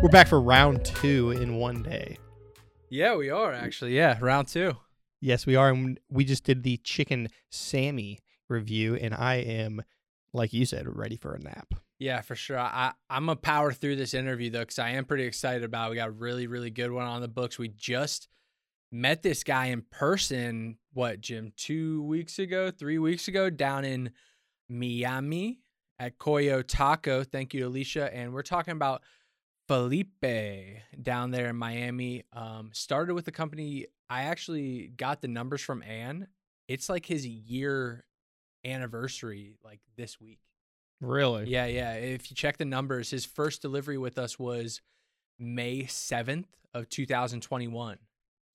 We're back for round two in one day. Yeah, we are actually. Yeah, round two. Yes, we are. And we just did the chicken Sammy review, and I am, like you said, ready for a nap. Yeah, for sure. I I'm gonna power through this interview though, because I am pretty excited about. It. We got a really really good one on the books. We just met this guy in person. What, Jim? Two weeks ago, three weeks ago, down in Miami at Coyo Taco. Thank you, Alicia. And we're talking about Felipe down there in Miami. Um, started with the company. I actually got the numbers from Ann. It's like his year anniversary, like this week. Really? Yeah, yeah. If you check the numbers, his first delivery with us was May 7th of 2021.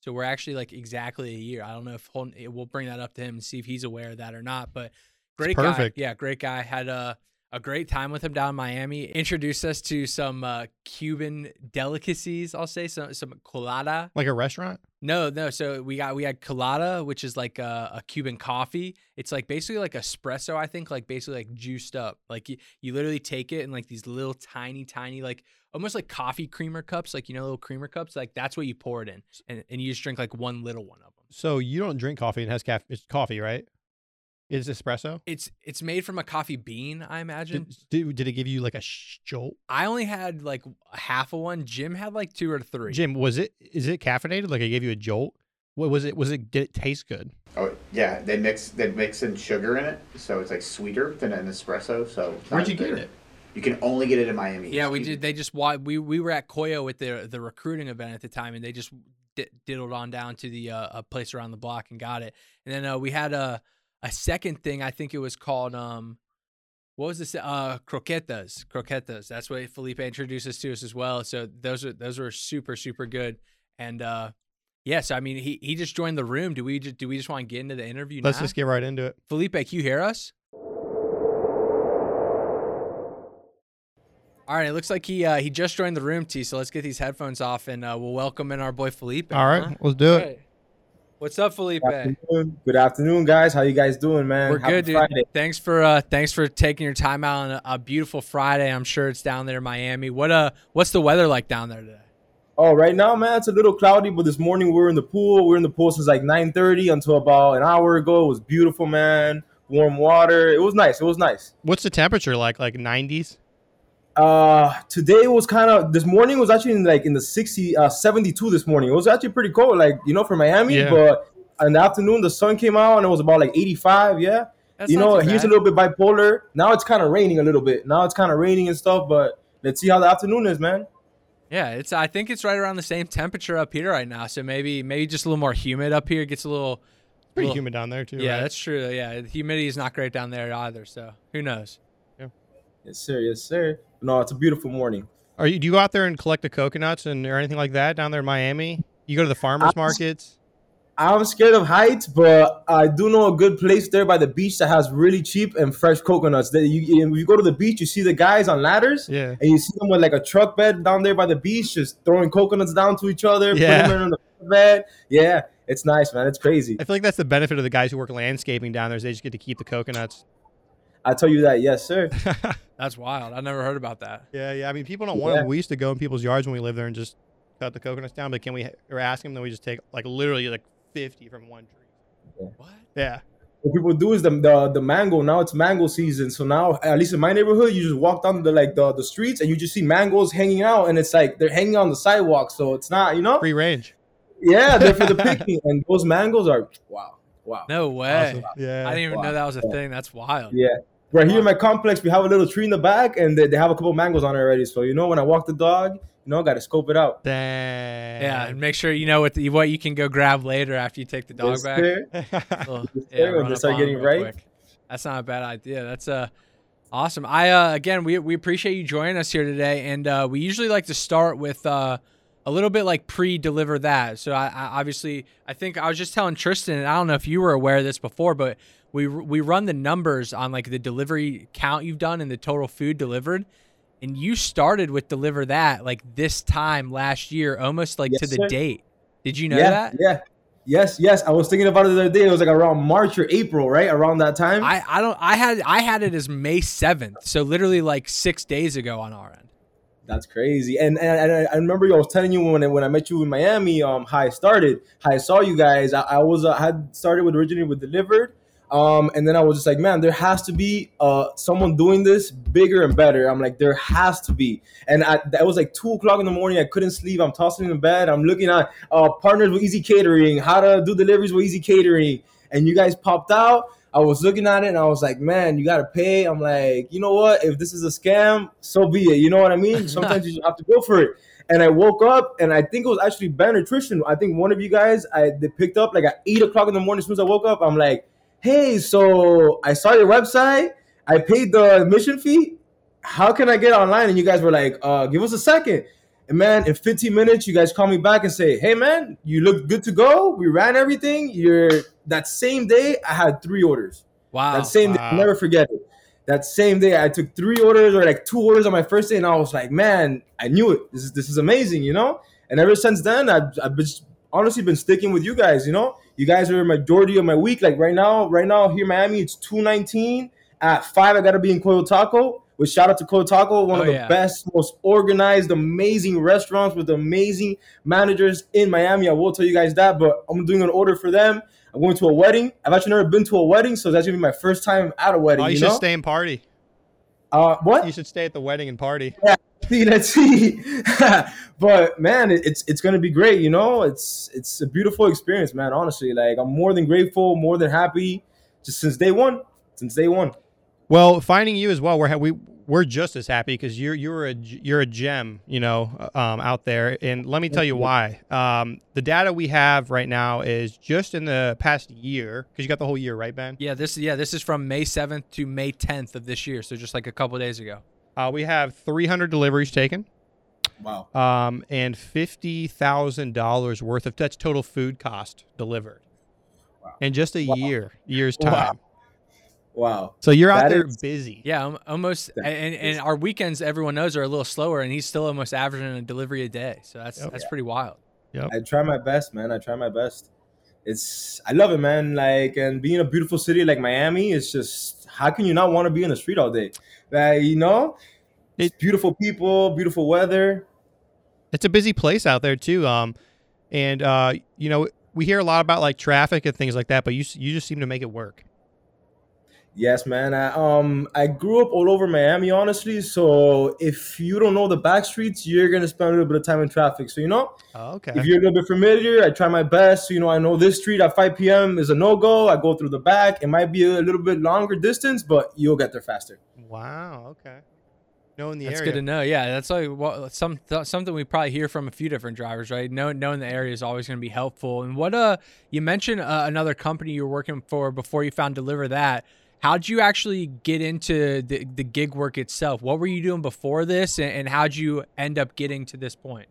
So we're actually like exactly a year. I don't know if we'll bring that up to him and see if he's aware of that or not, but great guy. Yeah, great guy. Had a a great time with him down in Miami. Introduced us to some uh, Cuban delicacies. I'll say some some colada. Like a restaurant? No, no. So we got we had colada, which is like a, a, Cuban coffee. It's like basically like espresso. I think like basically like juiced up. Like you, you literally take it in like these little tiny tiny like almost like coffee creamer cups, like you know little creamer cups. Like that's what you pour it in, and, and you just drink like one little one of them. So you don't drink coffee and has caffeine. It's coffee, right? Is espresso? It's it's made from a coffee bean, I imagine. Did, did, did it give you like a jolt? I only had like half of one. Jim had like two or three. Jim, was it is it caffeinated? Like it gave you a jolt? What was it? Was it? Did it taste good? Oh yeah, they mix they mix in sugar in it, so it's like sweeter than an espresso. So where'd you get it? You can only get it in Miami. Yeah, we did. They just we we were at Coyo with the the recruiting event at the time, and they just diddled on down to the uh, a place around the block and got it. And then uh, we had a a second thing. I think it was called um, what was this? Uh, croquetas. Croquetas. That's what Felipe introduced us to us as well. So those are those were super super good. And uh, yes, I mean he he just joined the room. Do we just do we just want to get into the interview? Let's now? just get right into it. Felipe, can you hear us? All right, it looks like he uh, he just joined the room, T. So let's get these headphones off and uh, we'll welcome in our boy Felipe. All right, huh? let's do it. What's up, Felipe? Good afternoon. Good afternoon, guys. How you guys doing, man? We're Happy good, dude. Friday. Thanks for uh, thanks for taking your time out on a, a, beautiful Friday. I'm sure it's down there in Miami. What uh, what's the weather like down there today? Oh, right now, man, it's a little cloudy, but this morning we were in the pool. We were in the pool since like 9:30 until about an hour ago. It was beautiful, man. Warm water. It was nice. It was nice. What's the temperature like? Like 90s? Uh, today was kind of this morning was actually in like in the 60 uh 72 this morning. It was actually pretty cold, like you know, for Miami. Yeah. But in the afternoon, the sun came out and it was about like 85. Yeah, That's you know, he's a little bit bipolar. Now it's kind of raining a little bit. Now it's kind of raining and stuff. But let's see how the afternoon is, man. Yeah, it's. I think it's right around the same temperature up here right now. So maybe maybe just a little more humid up here. It gets a little. Pretty little, humid down there too. Yeah, right? that's true. Yeah, the humidity is not great down there either. So who knows? Yes, sir. Yes, sir. No, it's a beautiful morning. Are you? Do you go out there and collect the coconuts and or anything like that down there in Miami? You go to the farmers I'm, markets. I'm scared of heights, but I do know a good place there by the beach that has really cheap and fresh coconuts. That you, you go to the beach, you see the guys on ladders, yeah, and you see them with like a truck bed down there by the beach, just throwing coconuts down to each other, yeah. putting them in the bed. Yeah, it's nice, man. It's crazy. I feel like that's the benefit of the guys who work landscaping down there is they just get to keep the coconuts. I tell you that, yes, sir. That's wild. I never heard about that. Yeah, yeah. I mean, people don't want yeah. them. We used to go in people's yards when we lived there and just cut the coconuts down. But can we or ask them? Then we just take like literally like fifty from one tree. Yeah. What? Yeah. What people do is the, the the mango. Now it's mango season, so now at least in my neighborhood, you just walk down the like the, the streets and you just see mangoes hanging out, and it's like they're hanging on the sidewalk. So it's not you know free range. Yeah, they're for the picking, and those mangoes are wow, wow. No way. Awesome. Yeah, I didn't even wow. know that was a thing. That's wild. Yeah, Right here in my complex, we have a little tree in the back, and they, they have a couple mangoes on it already. So you know, when I walk the dog, you know, I got to scope it out. Dang. Yeah, and make sure you know what the, what you can go grab later after you take the dog yes, back. Little, yeah, when they start getting right. Quick. That's not a bad idea. That's uh, awesome. I uh, again, we we appreciate you joining us here today, and uh, we usually like to start with uh, a little bit like pre-deliver that. So I, I obviously I think I was just telling Tristan, and I don't know if you were aware of this before, but we we run the numbers on like the delivery count you've done and the total food delivered. And you started with deliver that like this time last year almost like yes, to the sir. date. Did you know yeah, that? yeah. Yes yes. I was thinking about it the other day. It was like around march or april right? Around that time? I i don't i had i had it as may 7th so literally like six days ago on our end. That's crazy. And and, and I remember I was telling you when I, when I met you in Miami, um, how I started, how I saw you guys. I, I was uh, had started with originally with delivered, um, and then I was just like, man, there has to be uh someone doing this bigger and better. I'm like, there has to be. And I, that was like two o'clock in the morning. I couldn't sleep. I'm tossing in the bed. I'm looking at uh partners with Easy Catering, how to do deliveries with Easy Catering, and you guys popped out. I was looking at it and I was like, man, you gotta pay. I'm like, you know what? If this is a scam, so be it. You know what I mean? Sometimes you just have to go for it. And I woke up and I think it was actually Ben Tristan. I think one of you guys I they picked up like at eight o'clock in the morning as soon as I woke up. I'm like, hey, so I saw your website. I paid the admission fee. How can I get online? And you guys were like, uh, give us a second. And man, in 15 minutes, you guys call me back and say, "Hey, man, you look good to go. We ran everything. You're that same day. I had three orders. Wow. That same Wow. day, I'll never forget it. That same day, I took three orders or like two orders on my first day, and I was like, man, I knew it. This is this is amazing, you know. And ever since then, I've, I've been honestly been sticking with you guys. You know, you guys are majority of my week. Like right now, right now here in Miami, it's two nineteen. At five, I gotta be in Coyo Taco. With shout out to Coyo Taco, one Oh, of the yeah. best, most organized, amazing restaurants with amazing managers in Miami. I will tell you guys that. But I'm doing an order for them. I'm going to a wedding. I've actually never been to a wedding, so that's gonna be my first time at a wedding. Oh, you, you should know? stay and party. Uh, what? You should stay at the wedding and party. See, let's see. but man, it's it's gonna be great. You know, it's it's a beautiful experience, man. Honestly, like I'm more than grateful, more than happy, just since day one. Since day one. Well, finding you as well, we're ha- we we're just as happy because you're you're a g- you're a gem, you know, um, out there. And let me tell you why. Um, the data we have right now is just in the past year because you got the whole year, right, Ben? Yeah, this yeah, this is from May 7th to May 10th of this year, so just like a couple days ago. Uh, we have 300 deliveries taken, Wow. um, and fifty thousand dollars worth of that's total food cost delivered Wow. in just a Wow. year, year's time. Wow. So you're out That there is- busy. Yeah, um, almost and, and our weekends everyone knows are a little slower and he's still almost averaging a delivery a day. So that's Yep. that's pretty wild. I try my best, man. I try my best. It's I love it, man. Like and being a beautiful city like Miami, it's just how can you not want to be in the street all day? Like you know, it's It- beautiful people, beautiful weather. it's a busy place out there too. Um, and uh, you know, we hear a lot about like traffic and things like that, but you you just seem to make it work. Yes, man. I, um, I grew up all over Miami, honestly. So if you don't know the back streets, you're gonna spend a little bit of time in traffic. So you know, Oh, okay. if you're a little bit familiar, I try my best. So, you know, I know this street at 5 p.m. is a no go. I go through the back. It might be a little bit longer distance, but you'll get there faster. Wow. Okay. Knowing the That's area. good to know. Yeah, that's like what some th- something we probably hear from a few different drivers, right? Knowing knowing the area is always going to be helpful. And what uh you mentioned uh, another company you were working for before you found Deliver That. How'd you actually get into the, the gig work itself? What were you doing before this, and, and how'd you end up getting to this point?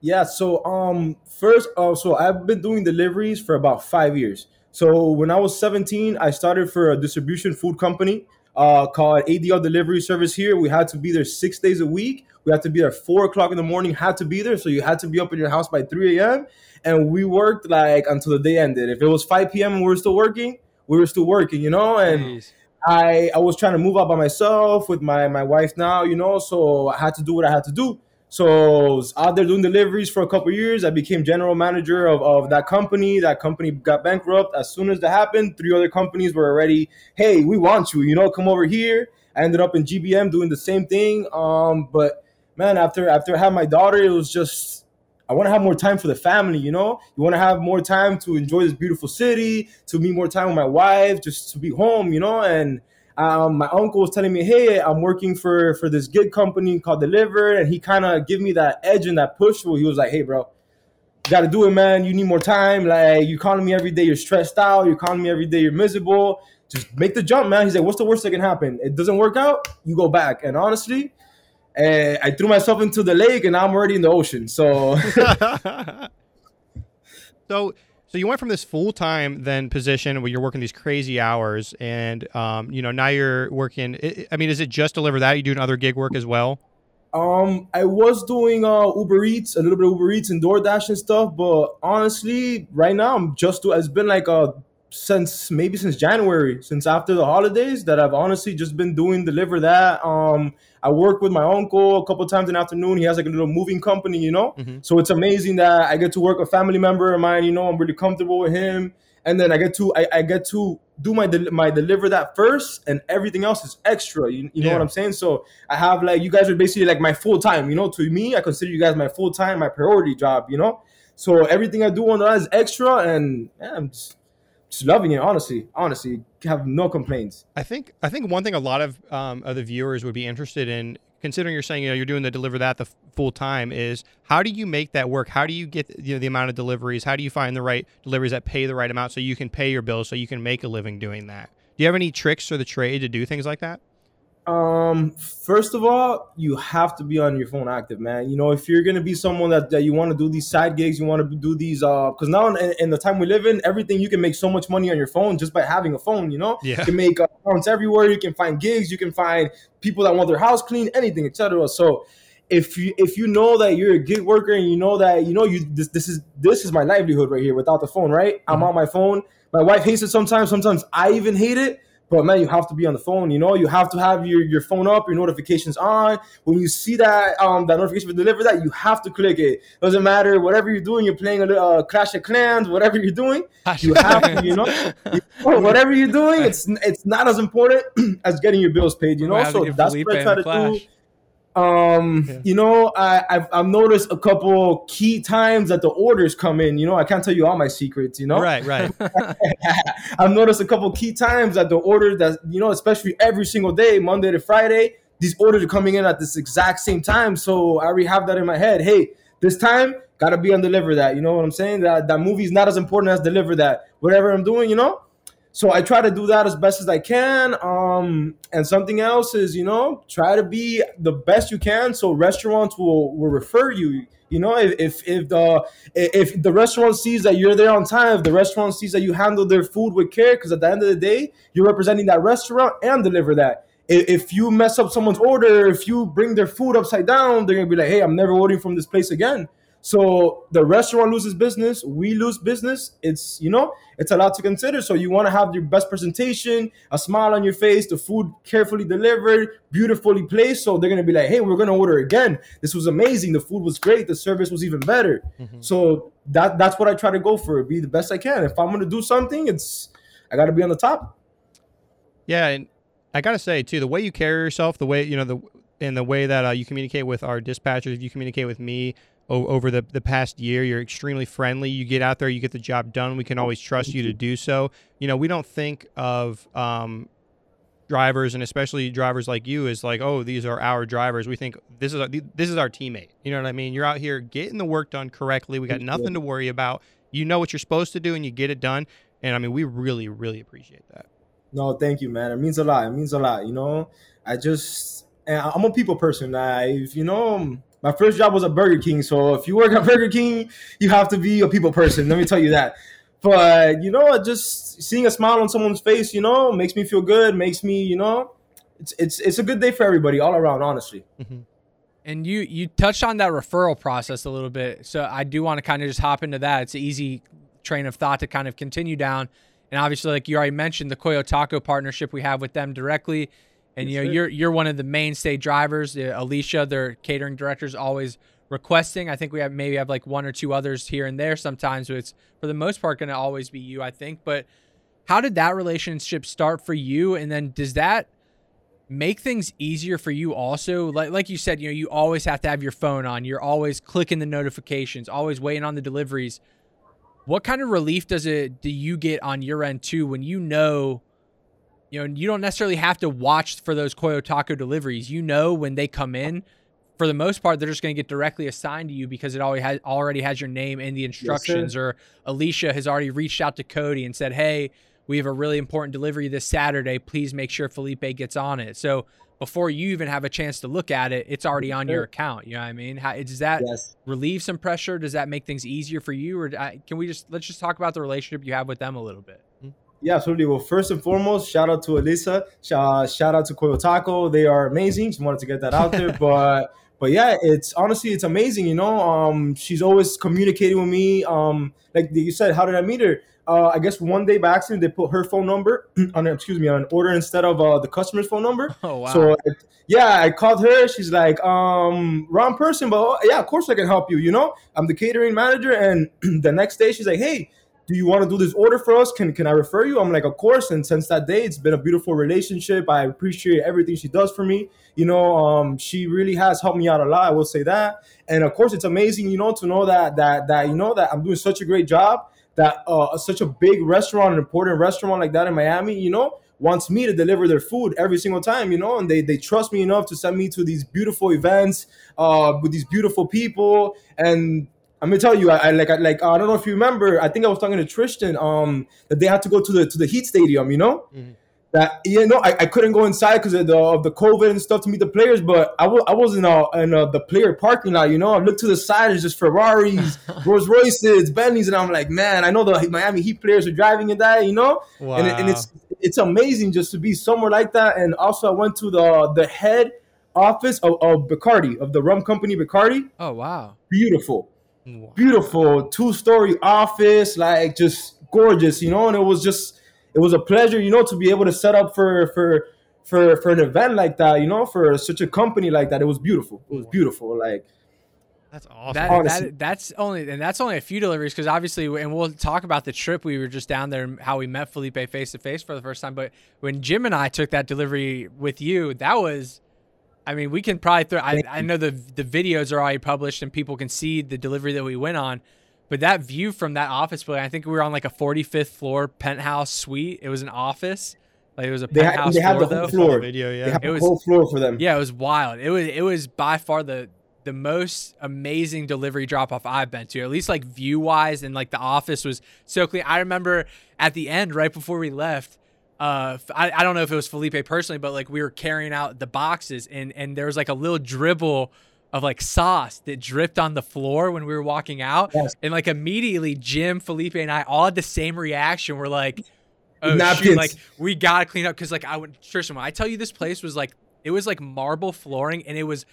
Yeah. So um, first, uh, so I've been doing deliveries for about five years. So when I was 17, I started for a distribution food company uh, called ADR Delivery Service. Here, we had to be there six days a week. We had to be there four o'clock in the morning. Had to be there, so you had to be up in your house by 3 a.m. And we worked like until the day ended. If it was 5 p.m. and we were still working, we were still working. You know, and Jeez. I I was trying to move out by myself with my my wife now, you know, so I had to do what I had to do. So I was out there doing deliveries for a couple years. I became general manager of, of that company. That company got bankrupt. As soon as that happened, three other companies were already, hey, we want you, you know, come over here. I ended up in GBM doing the same thing. Um, but man, after after I had my daughter, it was just I want to have more time for the family, you know? You want to have more time to enjoy this beautiful city, to meet more time with my wife, just to be home, you know? And um, my uncle was telling me, hey, I'm working for for this gig company called Deliver, and he kind of give me that edge and that push. Where he was like, hey, bro, you got to do it, man. You need more time. Like you calling me every day, you're stressed out. You're calling me every day, you're miserable. Just make the jump, man. He's like, what's the worst that can happen? It doesn't work out, you go back. And honestly, eh, I threw myself into the lake, and I'm already in the ocean. So. so so you went from this full time then position where you're working these crazy hours, and um, you know now you're working. I mean, is it just deliver that? you doing other gig work as well? Um, I was doing uh Uber Eats, a little bit of Uber Eats and DoorDash and stuff, but honestly, right now I'm just do. It's been like uh since maybe since January, since after the holidays, that I've honestly just been doing deliver that. Um, I work with my uncle a couple times in the afternoon. He has like a little moving company, you know. Mm-hmm. So it's amazing that I get to work with a family member of mine. You know, I'm really comfortable with him, and then I get to I, I get to do my del- my deliver that first, and everything else is extra. You, you know what I'm saying? So I have like you guys are basically like my full time. You know, to me, I consider you guys my full time, my priority job. You know, so everything I do on that is extra, and yeah, I'm just just loving it. Honestly, honestly, have no complaints. I think I think one thing a lot of um, of the viewers would be interested in, considering you're saying you know you're doing the deliver that the full time, is how do you make that work? How do you get you know the amount of deliveries? How do you find the right deliveries that pay the right amount so you can pay your bills so you can make a living doing that? Do you have any tricks or the trade to do things like that? Um, first of all, you have to be on your phone active, man. You know, if you're gonna be someone that, that you want to do these side gigs, you want to do these, uh, because now in, in, the time we live in, everything you can make so much money on your phone just by having a phone. You know, yeah. you can make accounts everywhere. You can find gigs. You can find people that want their house clean, anything, etc. So, if you if you know that you're a gig worker and you know that you know you this this is this is my livelihood right here without the phone, right? Mm-hmm. I'm on my phone. My wife hates it sometimes. Sometimes I even hate it but man, you have to be on the phone. You know, you have to have your, your phone up, your notifications on. When you see that um that notification for deliver that, you have to click it. Doesn't matter whatever you're doing. You're playing a uh, Clash of Clans, whatever you're doing, you have to. You know, whatever you're doing, it's it's not as important as getting your bills paid. You know, so that's what I try to do um, yeah. you know, I, I've, I've noticed a couple key times that the orders come in. You know, I can't tell you all my secrets. You know, right, right. I've noticed a couple key times that the orders that you know, especially every single day, Monday to Friday, these orders are coming in at this exact same time. So I already have that in my head. Hey, this time gotta be on deliver that. You know what I'm saying? That that movie's not as important as deliver that. Whatever I'm doing, you know so I try to do that as best as I can. Um, and something else is, you know, try to be the best you can. So restaurants will, will refer you. You know, if, if if the if the restaurant sees that you're there on time, if the restaurant sees that you handle their food with care, because at the end of the day, you're representing that restaurant and deliver that. If you mess up someone's order, if you bring their food upside down, they're gonna be like, "Hey, I'm never ordering from this place again." So the restaurant loses business, we lose business. It's you know, it's a lot to consider. So you want to have your best presentation, a smile on your face, the food carefully delivered, beautifully placed. So they're gonna be like, hey, we're gonna order again. This was amazing. The food was great. The service was even better. Mm-hmm. So that that's what I try to go for. Be the best I can. If I'm gonna do something, it's I gotta be on the top. Yeah, and I gotta say too, the way you carry yourself, the way you know the and the way that uh, you communicate with our dispatchers, if you communicate with me, over the, the past year. You're extremely friendly. You get out there, you get the job done. We can always trust you to do so. You know, we don't think of um, drivers and especially drivers like you as like, oh, these are our drivers. We think this is our, this is our teammate. You know what I mean? You're out here getting the work done correctly. We got nothing to worry about. You know what you're supposed to do, and you get it done. And I mean, we really, really appreciate that. No, thank you, man. It means a lot. It means a lot. You know, I just, I'm a people person. I, you know, my first job was at Burger King, so if you work at Burger King, you have to be a people person. Let me tell you that. But you know, just seeing a smile on someone's face, you know, makes me feel good. Makes me, you know, it's it's it's a good day for everybody all around, honestly. Mm-hmm. And you you touched on that referral process a little bit, so I do want to kind of just hop into that. It's an easy train of thought to kind of continue down. And obviously, like you already mentioned, the Coyo Taco partnership we have with them directly and you know, you're you're one of the mainstay drivers. Alicia, their catering director, is always requesting. I think we have maybe have like one or two others here and there sometimes, but it's for the most part going to always be you, I think. But how did that relationship start for you? And then does that make things easier for you also? Like like you said, you know, you always have to have your phone on. You're always clicking the notifications, always waiting on the deliveries. What kind of relief does it do you get on your end too when you know you know, you don't necessarily have to watch for those Coyo Taco deliveries. You know when they come in, for the most part, they're just going to get directly assigned to you because it already has already has your name in the instructions. Yes, or Alicia has already reached out to Cody and said, "Hey, we have a really important delivery this Saturday. Please make sure Felipe gets on it." So before you even have a chance to look at it, it's already on your account. You know what I mean? How, does that yes. relieve some pressure? Does that make things easier for you, or uh, can we just let's just talk about the relationship you have with them a little bit? Yeah, absolutely. Well, first and foremost, shout out to Elisa. Shout, shout out to Coyo Taco. They are amazing. Just wanted to get that out there. but but yeah, it's honestly it's amazing. You know, um, she's always communicating with me. Um, like you said, how did I meet her? Uh, I guess one day by accident they put her phone number on excuse me on an order instead of uh, the customer's phone number. Oh wow. So yeah, I called her. She's like, um, wrong person, but oh, yeah, of course I can help you. You know, I'm the catering manager. And the next day she's like, hey, do you want to do this order for us? Can can I refer you? I'm like, of course. And since that day, it's been a beautiful relationship. I appreciate everything she does for me. You know, um, she really has helped me out a lot. I will say that. And of course, it's amazing, you know, to know that that that you know that I'm doing such a great job. That uh, such a big restaurant, an important restaurant like that in Miami, you know, wants me to deliver their food every single time, you know, and they they trust me enough to send me to these beautiful events uh, with these beautiful people. And I'm gonna tell you, I, I like I like I don't know if you remember. I think I was talking to Tristan um that they had to go to the to the Heat Stadium, you know. Mhm. That you know I, I couldn't go inside because of the of the COVID and stuff to meet the players, but I wa- I was in uh in uh, the player parking lot, you know. I looked to the side, it's just Ferraris, Rolls Royces, Bentleys, and I'm like, man, I know the Miami Heat players are driving in that, you know Wow. and, and it's it's amazing just to be somewhere like that. And also, I went to the the head office of, of Bacardi of the rum company Bacardi. oh wow. Beautiful, Wow. beautiful two story office, like just gorgeous, you know. And it was just it was a pleasure, you know, to be able to set up for for for for an event like that, you know, for such a company like that. It was beautiful. It was beautiful, like. That's awesome. That, Honestly. that that's only and that's only a few deliveries because obviously and we'll talk about the trip we were just down there and how we met Felipe face to face for the first time. But when Jim and I took that delivery with you, that was, I mean, we can probably throw. I, I know the the videos are already published and people can see the delivery that we went on. But that view from that office building, I think we were on like a 45th floor penthouse suite. It was an office, like it was a They had- penthouse they had the whole though. floor. video, They yeah. have It a was- whole floor for them. Yeah, it was wild. It was it was by far the the most amazing delivery drop off I've been to. At least like view wise and like the office was so clean. I remember at the end, right before we left, uh I, I don't know if it was Felipe personally, but like we were carrying out the boxes and and there was like a little dribble of like sauce that dripped on the floor when we were walking out. Yes. And like immediately Jim, Felipe, and I all had the same reaction. We're like, oh shoot, like we gotta clean up because like I would Tristan, when I tell you this place was like it was like marble flooring and it was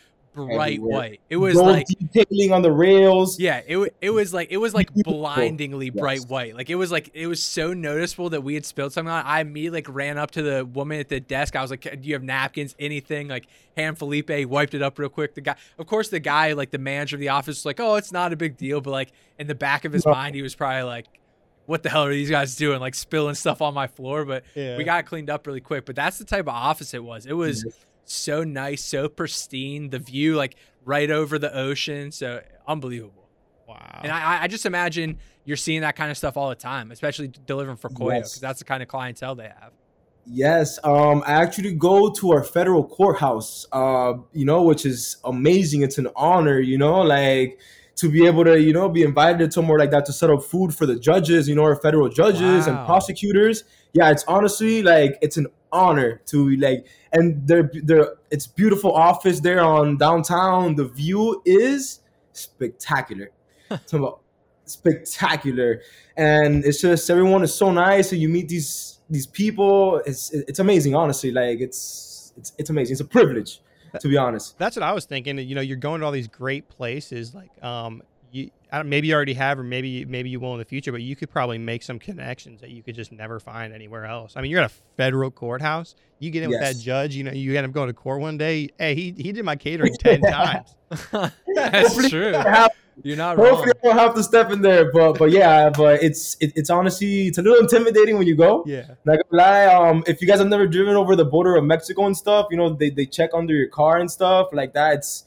bright Everywhere. white. It was Gold like detailing on the rails. yeah, it it was like it was like Beautiful. blindingly bright white. Like it was like it was so noticeable that we had spilled something on. it. I immediately like ran up to the woman at the desk. I was like, "Do you have napkins? Anything?" Like hand Felipe wiped it up real quick. The guy, of course, the guy like the manager of the office was like, "Oh, it's not a big deal," but like in the back of his No. mind, he was probably like. What the hell are these guys doing? Like spilling stuff on my floor, but Yeah. we got cleaned up really quick. But that's the type of office it was. It was so nice, so pristine. The view like right over the ocean, so unbelievable. Wow. And I, I just imagine you're seeing that kind of stuff all the time, especially delivering for Coyo, because Yes. that's the kind of clientele they have. Yes, um, I actually go to our federal courthouse, uh, you know, which is amazing. It's an honor, you know, like to be able to, you know, be invited to somewhere like that to set up food for the judges, you know, our federal judges and prosecutors. Yeah, it's honestly like it's an honor to like, and they're they're it's beautiful office there on downtown. The view is spectacular. Spectacular, and it's just everyone is so nice, and you meet these these people. It's it's amazing, honestly. Like it's it's it's amazing. It's a privilege, to be honest. That's what I was thinking. You know, you're going to all these great places. Like, um, you I don't, maybe you already have, or maybe maybe you will in the future. But you could probably make some connections that you could just never find anywhere else. I mean, you're at a federal courthouse. You get in with that judge. You know, you end up going to court one day. Hey, he he did my catering ten times. That's Hopefully true. Have- You're not wrong. Hopefully, I don't have to step in there, but but yeah, but it's it, it's honestly it's a little intimidating when you go. Yeah. Not gonna lie, um, if you guys have never driven over the border of Mexico and stuff, you know they, they check under your car and stuff like that. It's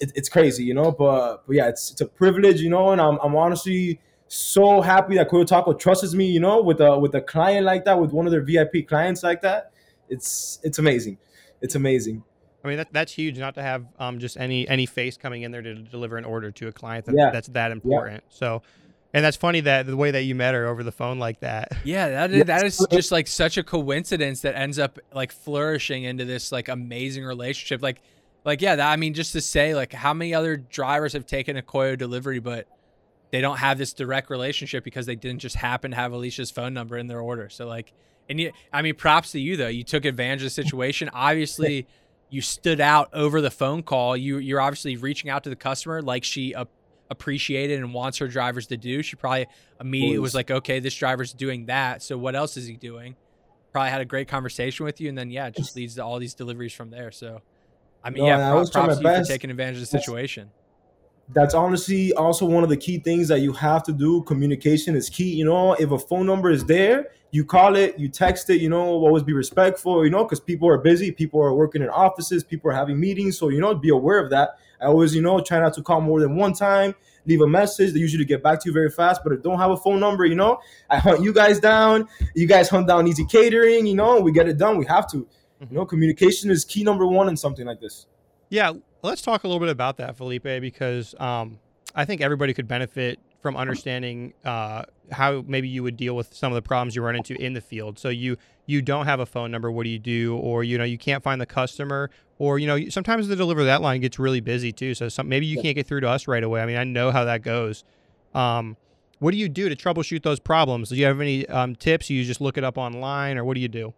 it, it's crazy, you know. But but yeah, it's it's a privilege, you know, and I'm I'm honestly so happy that Coyo Taco trusts me, you know, with a with a client like that, with one of their VIP clients like that. It's it's amazing, it's amazing. I mean, that, that's huge. Not to have um just any any face coming in there to deliver an order to a client that, Yeah. that's that important. So, and that's funny that the way that you met her over the phone like that. Yeah, that is, Yeah. that is just like such a coincidence that ends up like flourishing into this like amazing relationship. Like, like yeah, that, I mean, just to say like how many other drivers have taken a Coyo delivery, but they don't have this direct relationship because they didn't just happen to have Alicia's phone number in their order. So like, and you, I mean, props to you though. You took advantage of the situation. Obviously, you stood out over the phone call. You you're obviously reaching out to the customer like she uh, appreciated and wants her drivers to do. She probably immediately was like, okay, this driver's doing that. So what else is he doing? Probably had a great conversation with you, and then yeah, it just leads to all these deliveries from there. So, I mean, No, yeah, I pro- always try props my for best. taking advantage of the situation. that's honestly also one of the key things that you have to do. Communication is key. You know, if a phone number is there, you call it, you text it. You know, always be respectful. You know, because people are busy, people are working in offices, people are having meetings. So you know, be aware of that. I always, you know, try not to call more than one time. Leave a message. They usually get back to you very fast. But if don't have a phone number, you know, I hunt you guys down. You guys hunt down Easy Catering. You know, we get it done. We have to. You know, communication is key number one in something like this. Yeah, let's talk a little bit about that, Felipe, because um, I think everybody could benefit from understanding uh, how maybe you would deal with some of the problems you run into in the field. So you you don't have a phone number. What do you do? Or you know you can't find the customer. Or you know sometimes the deliver that line gets really busy too. So some, maybe you can't get through to us right away. I mean I know how that goes. Um, what do you do to troubleshoot those problems? Do you have any um, tips? You just look it up online, or what do you do?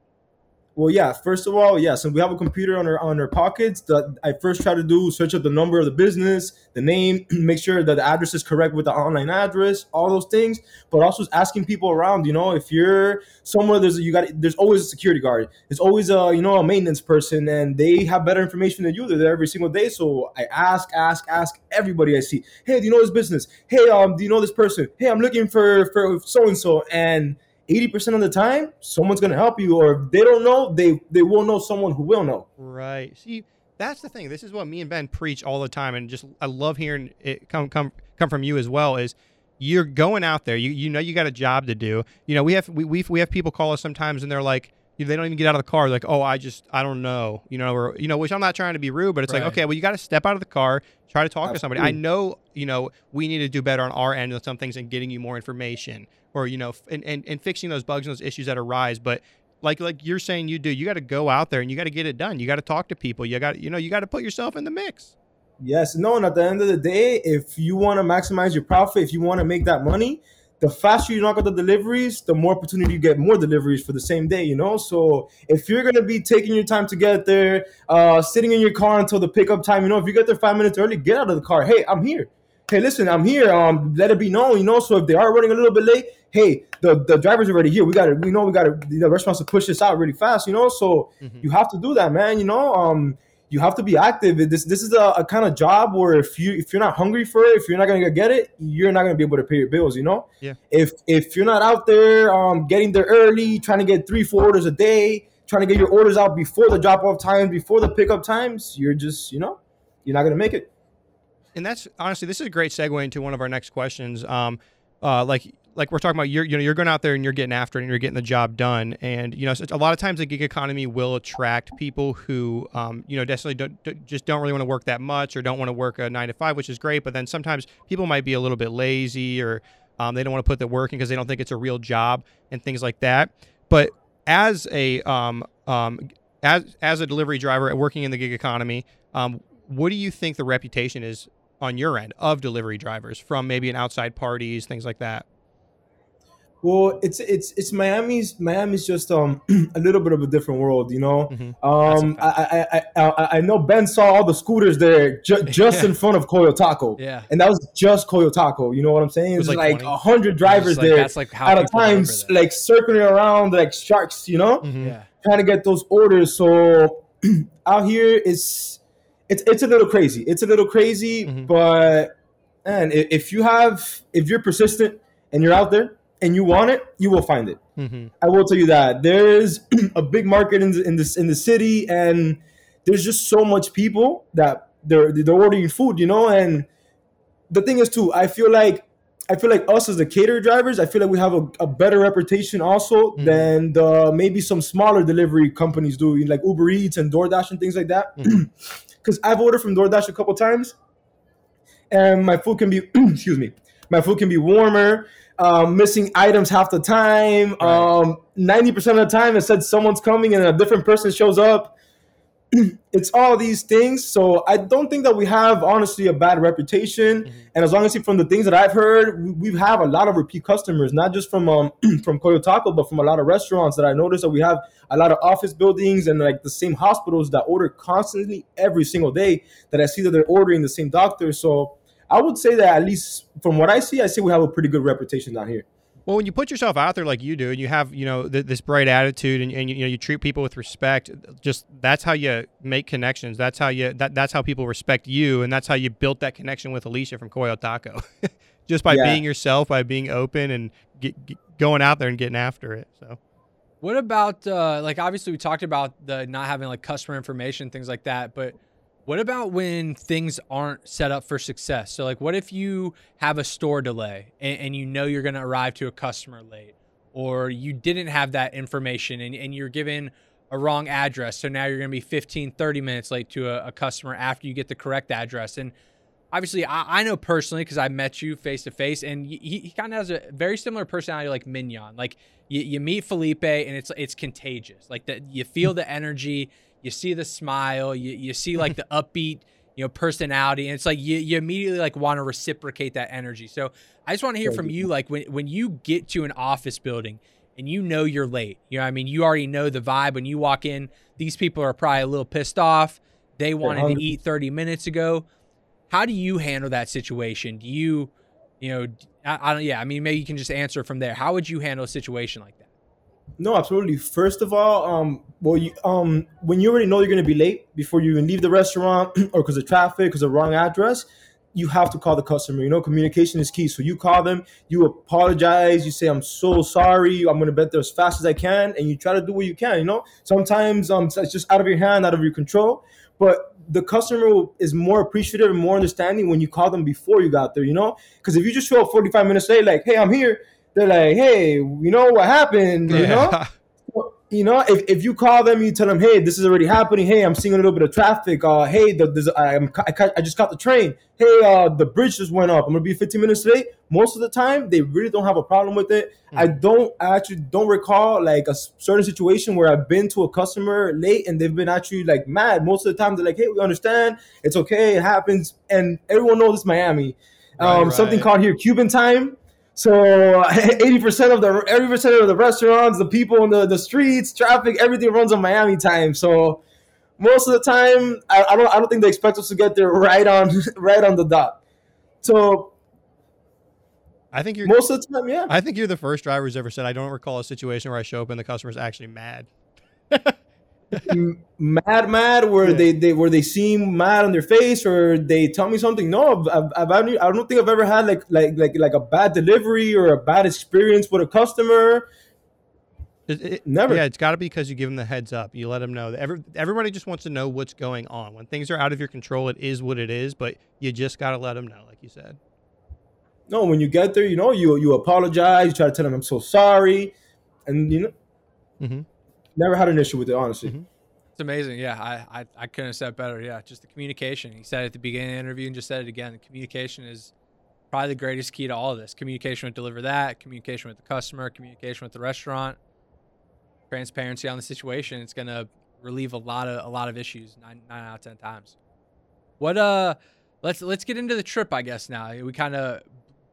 Well, yeah. First of all, yeah. So we have a computer on our on our pockets. That I first try to do search up the number of the business, the name, make sure that the address is correct with the online address, all those things. But also asking people around. You know, if you're somewhere, there's you got there's always a security guard. There's always a you know a maintenance person, and they have better information than you. They're there every single day. So I ask, ask, ask everybody I see. Hey, do you know this business? Hey, um, do you know this person? Hey, I'm looking for for so and so and 80% of the time someone's going to help you or if they don't know they they will know someone who will know Right. See, that's the thing. This is what me and Ben preach all the time, and just I love hearing it come come come from you as well. Is you're going out there. You you know you got a job to do. You know we have we we, we have people call us sometimes, and they're like. They don't even get out of the car. They're like, oh, I just, I don't know, you know, or you know, which I'm not trying to be rude, but it's Right. like, okay, well, you got to step out of the car, try to talk to somebody. I know, you know, we need to do better on our end with some things and getting you more information, or you know, and and, and fixing those bugs and those issues that arise. But like like you're saying you do you got to go out there and you got to get it done. You got to talk to people. You got you know you got to put yourself in the mix. Yes no and at the end of the day if you want to maximize your profit if you want to make that money the faster you knock out the deliveries the more opportunity you get more deliveries for the same day you know? So if you're going to be taking your time to get there uh sitting in your car until the pickup time you know if you get there five minutes early get out of the car. Hey i'm here. Hey listen i'm here. Um let it be known you know? So if they are running a little bit late hey the the driver's already here. We got to we know we got to the restaurants to push this out really fast you know? So Mhm. you have to do that man you know? Um you have to be active. This this is a, a kind of job where if you if you're not hungry for it if you're not gonna get it you're not gonna be able to pay your bills you know? Yeah. if if you're not out there um getting there early trying to get three four orders a day trying to get your orders out before the drop off times before the pickup times you're just you know you're not gonna make it. And that's honestly this is a great segue into one of our next questions. Um uh like like we're talking about you're you know you're going out there and you're getting after it and you're getting the job done. And you know so a lot of times the gig economy will attract people who um you know definitely don't, just don't really want to work that much or don't want to work a 9 to 5 which is great. But then sometimes people might be a little bit lazy or um, they don't want to put the work in because they don't think it's a real job and things like that. But as a um um as as a delivery driver working in the gig economy um what do you think the reputation is on your end of delivery drivers from maybe an outside parties, things like that? Well, it's it's it's Miami's Miami's just um a little bit of a different world, you know. Mhm. Um, I, I I I I know Ben saw all the scooters there ju- just in front of Coyo Taco, Yeah. and that was just Coyo Taco. You know what I'm saying? It was was like like 20. a hundred drivers like, there That's like how at a time, remember s- that. like circling around like sharks. You know, Mhm. yeah. trying to get those orders. So out here, it's it's it's a little crazy. It's a little crazy, Mhm. but man, if you have if you're persistent and you're out there and you want it, you will find it. Mhm. I will tell you that there's a big market in in this in the city, and there's just so much people that they're they're ordering food, you know. And the thing is, too, I feel like I feel like us as the caterer drivers, I feel like we have a, a better reputation also Mhm. than the maybe some smaller delivery companies do, like Uber Eats and DoorDash and things like that. Because I've ordered from DoorDash a couple times, and my food can be excuse me, my food can be warmer. Um, missing items half the time. Right. Um, ninety percent of the time, it said someone's coming and a different person shows up. it's all these things. So I don't think that we have honestly a bad reputation. Mm-hmm. And as long as you, from the things that I've heard, we, we have a lot of repeat customers, not just from um from Coyo Taco, but from a lot of restaurants that I noticed that we have a lot of office buildings and like the same hospitals that order constantly every single day that I see that they're ordering the same doctor. So I would say that at least from what I see, I see we have a pretty good reputation down here. Well, when you put yourself out there like you do, and you have you know th- this bright attitude, and, and you, you, know you treat people with respect, just that's how you make connections. That's how you that that's how people respect you, and that's how you built that connection with Alicia from Coyo Taco, just by yeah. being yourself, by being open, and get, get going out there and getting after it. So. What about uh, like obviously we talked about the not having like customer information things like that, but what about when things aren't set up for success? So, like, what if you have a store delay and, and you know you're going to arrive to a customer late, or you didn't have that information and, and you're given a wrong address. So now you're going to be 15, 30 minutes late to a, a customer after you get the correct address. And obviously, I, I know personally because I met you face to face, and he, he kind of has a very similar personality like Mignon. Like, you, you meet Felipe and it's it's contagious. Like, that you feel the energy you see the smile, you, you see like the upbeat, you know, personality. And it's like you, you immediately like want to reciprocate that energy. So I just want to hear from you, like when, when you get to an office building and you know you're late, you know, I mean, you already know the vibe when you walk in, these people are probably a little pissed off. They wanted to eat 30 minutes ago. How do you handle that situation? Do you, you know, I, I don't, yeah, I mean, maybe you can just answer from there. How would you handle a situation like that? No, absolutely. First of all, um, well, you, um, when you already know you're going to be late before you even leave the restaurant, or because of traffic, because of wrong address, you have to call the customer. You know, communication is key. So you call them, you apologize, you say, "I'm so sorry. I'm going to get there as fast as I can," and you try to do what you can. You know, sometimes um, it's just out of your hand, out of your control, but the customer is more appreciative and more understanding when you call them before you got there. You know, because if you just show up 45 minutes late, like, "Hey, I'm here," they're like, hey, you know what happened? You know, you know, if, if you call them, you tell them, hey, this is already happening. Hey, I'm seeing a little bit of traffic. Uh, hey, the, there's, I'm, I, I just got the train. Hey, uh, the bridge just went up. I'm gonna be 15 minutes late. Most of the time, they really don't have a problem with it. Mm-hmm. I don't I actually don't recall like a certain situation where I've been to a customer late and they've been actually like mad. Most of the time, they're like, hey, we understand. It's okay. It happens. And everyone knows it's Miami. Um, right, right. Something called here Cuban time so eighty percent of the every percent of the restaurants, the people in the, the streets, traffic, everything runs on Miami time. So most of the time, I, I, don't I don't think they expect us to get there right on right on the dot. So I think you're most of the time, yeah. I think you're the first driver who's ever said I don't recall a situation where I show up and the customer's actually mad. mad, mad, where yeah. they, they where they seem mad on their face, or they tell me something. No, I've, I've, I've, I don't think I've ever had like like like like a bad delivery or a bad experience with a customer. It, it, Never. Yeah, it's got to be because you give them the heads up. You let them know. Every, everybody just wants to know what's going on. When things are out of your control, it is what it is. But you just got to let them know, like you said. No, when you get there, you know, you you apologize. You try to tell them I'm so sorry, and you know. Mm-hmm. Never had an issue with it, honestly. Mm-hmm. It's amazing. Yeah, I, I, I couldn't have said better. Yeah, just the communication. He said at the beginning of the interview and just said it again. Communication is probably the greatest key to all of this. Communication with deliver that, communication with the customer, communication with the restaurant, transparency on the situation. It's gonna relieve a lot of a lot of issues nine nine out of ten times. What uh let's let's get into the trip, I guess now. We kind of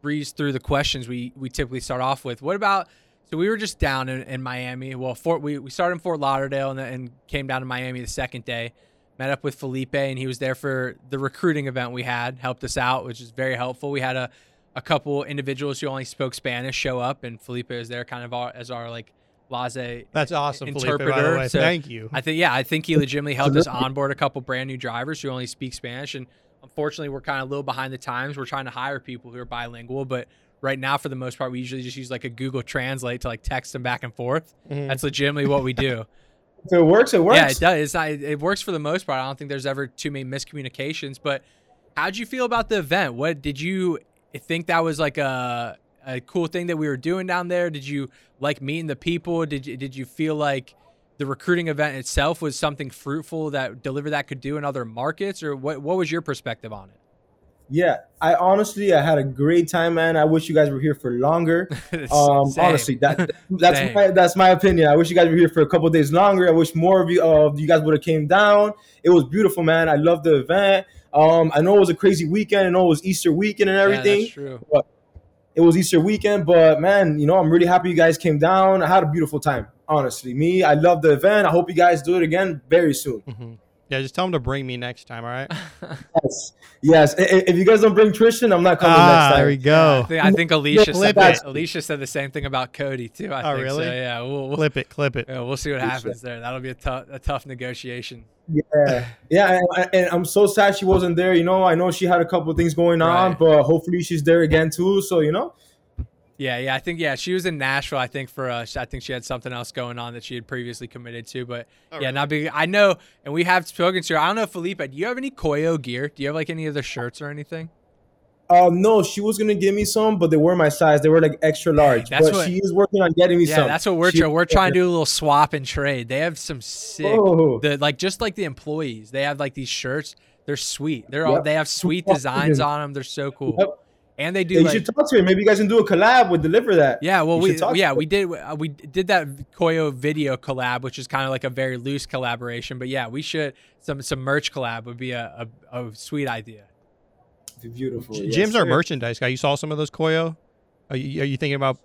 breeze through the questions we we typically start off with. What about so we were just down in, in Miami. Well, Fort we, we started in Fort Lauderdale and, and came down to Miami the second day. Met up with Felipe and he was there for the recruiting event we had. Helped us out, which is very helpful. We had a a couple individuals who only spoke Spanish show up, and Felipe is there kind of our, as our like Laze. That's awesome, interpreter. Felipe, so Thank you. I think yeah, I think he legitimately helped us onboard a couple brand new drivers who only speak Spanish, and unfortunately, we're kind of a little behind the times. We're trying to hire people who are bilingual, but right now for the most part we usually just use like a google translate to like text them back and forth. Mm-hmm. that's legitimately what we do. If it works it works yeah it does. Not, it works for the most part. I don't think there's ever too many miscommunications but how'd you feel about the event? What did you think that was like a, a cool thing that we were doing down there? Did you like meeting the people? Did you did you feel like the recruiting event itself was something fruitful that deliver that could do in other markets? Or what what was your perspective on it Yeah, I honestly I had a great time, man. I wish you guys were here for longer. Um, honestly, that that's my, that's my opinion. I wish you guys were here for a couple days longer. I wish more of you of you guys would have came down. It was beautiful, man. I love the event. Um, I know it was a crazy weekend. I know it was Easter weekend and Yeah, everything. that's true. it was Easter weekend, but man, you know, I'm really happy you guys came down. I had a beautiful time. Honestly, me, I love the event. I hope you guys do it again very soon. hmm Yeah, just tell them to bring me next time. All right. Yes, yes. I- I- If you guys don't bring Tristan, I'm not coming ah, next time. there we I go. think, I think Alicia Flip said that. it. Alicia said the same thing about Cody too. I Oh, think really? So, yeah, we'll, we'll, Clip it, clip it. yeah, we'll see what Alicia. happens there. That'll be a tough a tough negotiation. Yeah, yeah, and, and I'm so sad she wasn't there. You know, I know she had a couple things going on, Right. but hopefully she's there again too. So you know, Yeah, yeah. I think yeah, she was in Nashville. I think for uh, I think she had something else going on that she had previously committed to. But Oh, yeah, really? not big. I know, and we have spoken to her. I don't know, Felipe. Do you have any Coyo gear? Do you have like any of the shirts or anything? um, no, she was gonna give me some, but they were my size. They were like extra large. That's but what- she is working on getting me Yeah, some. that's what we're She- trying. We're trying to do a little swap and trade. They have some sick, Oh. the like just like the employees. They have like these shirts. They're sweet. They're all Yep. they have sweet designs on them. They're so cool. Yep. And they Yeah, do you like should talk to him. Maybe you guys can do a collab with DeliverThat. Yeah, well, You we should talk yeah we did uh, we did that Coyo video collab, which is kind of like a very loose collaboration. But yeah, we should some some merch collab would be a a, a sweet idea. Beautiful. J- yes, Jim's our sir. merchandise guy. You saw some of those Coyo? Are you, are you thinking about?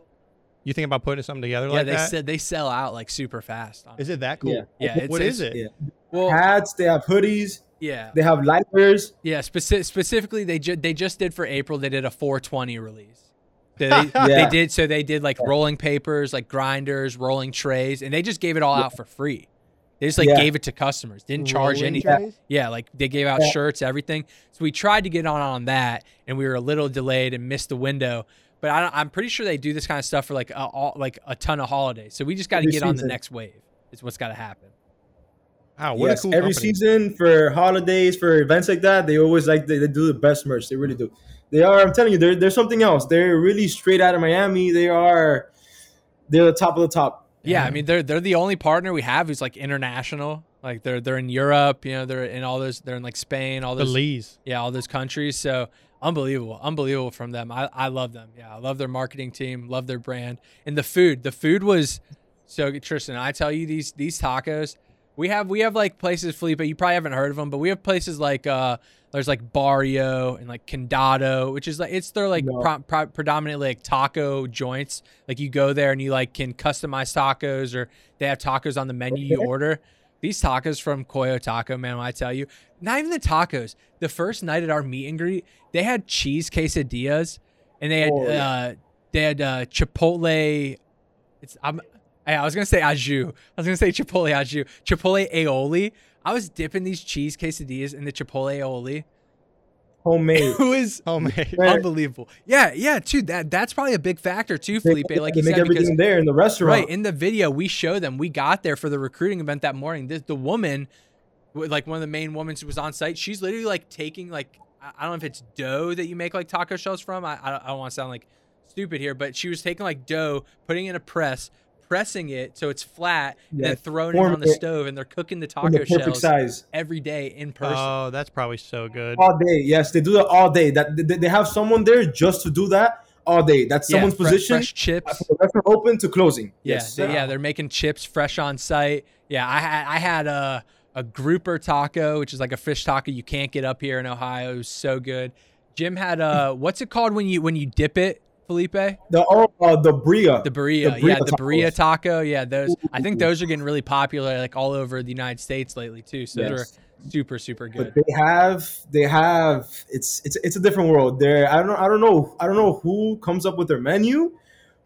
You thinking about putting something together yeah, like they that? said they sell out like super fast. Is it that cool? Yeah. Yeah, it's- What is it's- it? Yeah. Well, Hats. They have hoodies. Yeah, They have lighters. yeah. Speci- specifically, they ju- they just did for April. They did a 420 release. They, Yeah. they did so they did like rolling papers, like grinders, rolling trays, and they just gave it all out for free. They just like Yeah. gave it to customers, didn't charge Rolling anything. trays? Yeah, like they gave out Yeah. shirts, everything. So we tried to get on on that, and we were a little delayed and missed the window. But I, I'm pretty sure they do this kind of stuff for like a, all, like a ton of holidays. So we just got to Every get on the next wave. Is what's got to happen. Wow, what yes, a cool every company. season for holidays, for events like that, they always like they, they do the best merch. They really do. They are. I'm telling you, they're, they're something else. They're really straight out of Miami. They are. They're the top of the top. Yeah, I mean they're they're the only partner we have who's like international. Like they're they're in Europe, you know, they're in all those they're in like Spain, all those Belize. yeah, all those countries. So unbelievable, unbelievable from them. I, I love them. Yeah, I love their marketing team, love their brand, and the food. The food was so good. Tristan. I tell you these these tacos. We have we have like places, Felipe. You probably haven't heard of them, but we have places like uh there's like Barrio and like Condado, which is like it's they're like No. pro- pro- predominantly like taco joints. Like you go there and you like can customize tacos or they have tacos on the menu you order. These tacos from Coyo Taco, man, when I tell you, not even the tacos. The first night at our meet and greet, they had cheese quesadillas, and they had Oh, yeah. uh, they had uh, Chipotle. It's I'm I I was gonna say aju. I was gonna say Chipotle aju. Chipotle aioli. I was dipping these cheese quesadillas in the Chipotle aioli. Homemade. It was Homemade. Right. unbelievable. Yeah, yeah, too. That that's probably a big factor too, They, Felipe. Like you make said, because everything there in the restaurant. Right in the video, we show them. We got there for the recruiting event that morning. This, the woman, like one of the main women who was on site, she's literally like taking like I I don't know if it's dough that you make like taco shells from. I I don't, I don't want to sound like stupid here, but she was taking like dough, putting it in a press, pressing it so it's flat, and then throwing it on the it stove, and they're cooking the taco the shells size. every day in person. Oh, that's probably so good. All day. Yes, they do that all day. That they, they have someone there just to do that all day. That's Yeah, someone's fre- position fresh chips. from open to closing. Yeah, Yes, they, yeah, they're making chips fresh on site. Yeah, I had I had a a grouper taco, which is like a fish taco you can't get up here in Ohio. It was so good. Jim had a what's it called when you when you dip it, Felipe? The The oh, uh, the birria. burrito. The Birria yeah, burrito the burrito tacos. taco. Yeah, those I think those are getting really popular like all over the United States lately too. So those Yes. are super super good. But they have they have it's it's it's a different world. There I don't I don't know I don't know who comes up with their menu,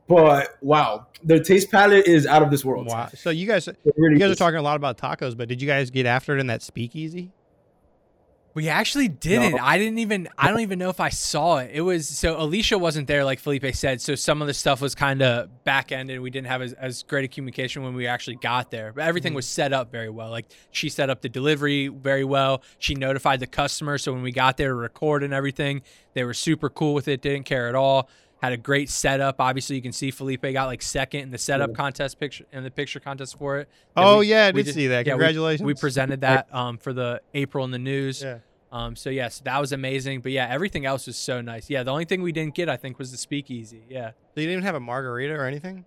but wow, their taste palette is out of this world. Wow. So you guys, really you guys are talking a lot about tacos, but did you guys get after it in that speakeasy? We actually didn't. No. I didn't even. I don't even know if I saw it. It was so Alicia wasn't there, like Felipe said. So some of the stuff was kind of back ended. We didn't have as, as great a communication when we actually got there. But everything mm-hmm. was set up very well. Like she set up the delivery very well. She notified the customer. So when we got there to record and everything, they were super cool with it. Didn't care at all. Had a great setup. Obviously, you can see Felipe got like second in the setup contest picture in the picture contest for it. That Oh we- yeah, I we did see that. yeah, Congratulations. we presented that um, for the April in the news. Yeah. Um, so yes, that was amazing. But yeah, everything else was so nice. Yeah, the only thing we didn't get, I think, was the speakeasy. Yeah. They didn't even have a margarita or anything.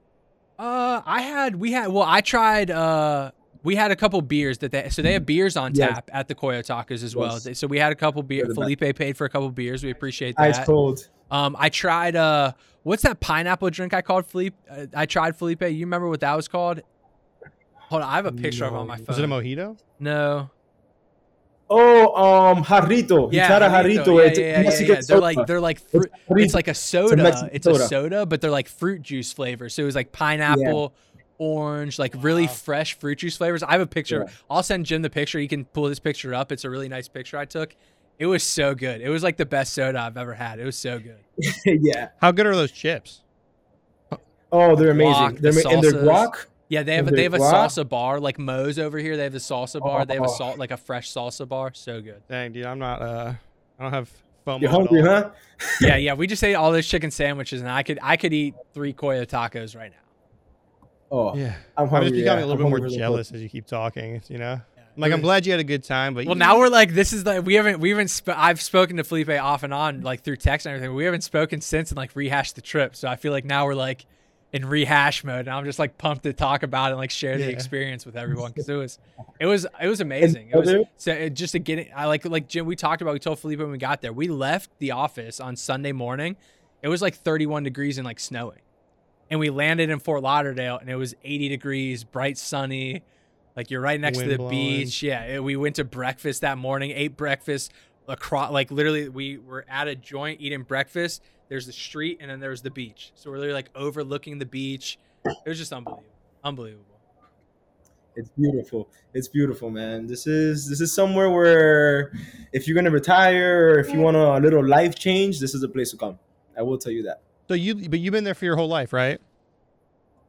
Uh, I had we had well, I tried. Uh, we had a couple beers that they so they have beers on Yes. tap at the Coyo Tacos as well. Yes. So we had a couple beers. They're the best. Felipe paid for a couple beers. We appreciate that. Ice cold. Um, I tried uh, what's that pineapple drink I called Felipe? Uh, I tried Felipe. You remember what that was called? Hold on, I have a picture of it on my phone. Was it a mojito? no. Oh, um, jarrito. Yeah, he tried a Jarrito. jarrito. Yeah, It's yeah, yeah, yeah, yeah. They're like they're like fruit. Jarrito. It's like a soda. Mexican It's a soda. soda, but they're like fruit juice flavors. So it was like pineapple, orange, like really fresh fruit juice flavors. I have a picture. Yeah. I'll send Jim the picture. He can pull this picture up. It's a really nice picture I took. It was so good. It was like the best soda I've ever had. It was so good. yeah. How good are those chips? Oh, they're Guac, amazing. They're the ma- and their salsas. guac. Yeah, they have a, they have a guac? salsa bar like Moe's over here. They have the salsa bar. They have a Oh. salt like a fresh salsa bar. So good. Dang, dude, I'm not. Uh, I don't have FOMO. You're at hungry, all. huh? yeah, yeah. We just ate all those chicken sandwiches, and I could I could eat three Coyo tacos right now. Oh, Yeah. I'm I'm hungry. just becoming yeah. a little I'm bit more really quick. jealous as you keep talking. You know, I'm like I'm mm. glad you had a good time, but Well, you- now we're like, this is like we haven't we haven't. Sp- I've spoken to Felipe off and on like through text and everything. But we haven't spoken since and like rehashed the trip. So I feel like now we're like in rehash mode, and I'm just like pumped to talk about it and like share the Yeah. experience with everyone because it was it was it was amazing. It was so it, just to get it. I like like Jim. We talked about. We told Felipe when we got there. We left the office on Sunday morning. It was like 31 degrees and like snowing, and we landed in Fort Lauderdale and it was 80 degrees, bright sunny. Like you're right next to the blowing. beach. Yeah, it- we went to breakfast that morning, ate breakfast across. Like literally, we were at a joint eating breakfast. There's the street, and then there's the beach. So we're literally like overlooking the beach. It was just unbelievable, unbelievable. It's beautiful. It's beautiful, man. This is this is somewhere where if you're gonna retire or if you want a little life change, this is a place to come. I will tell you that. so you, but you've been there for your whole life, right?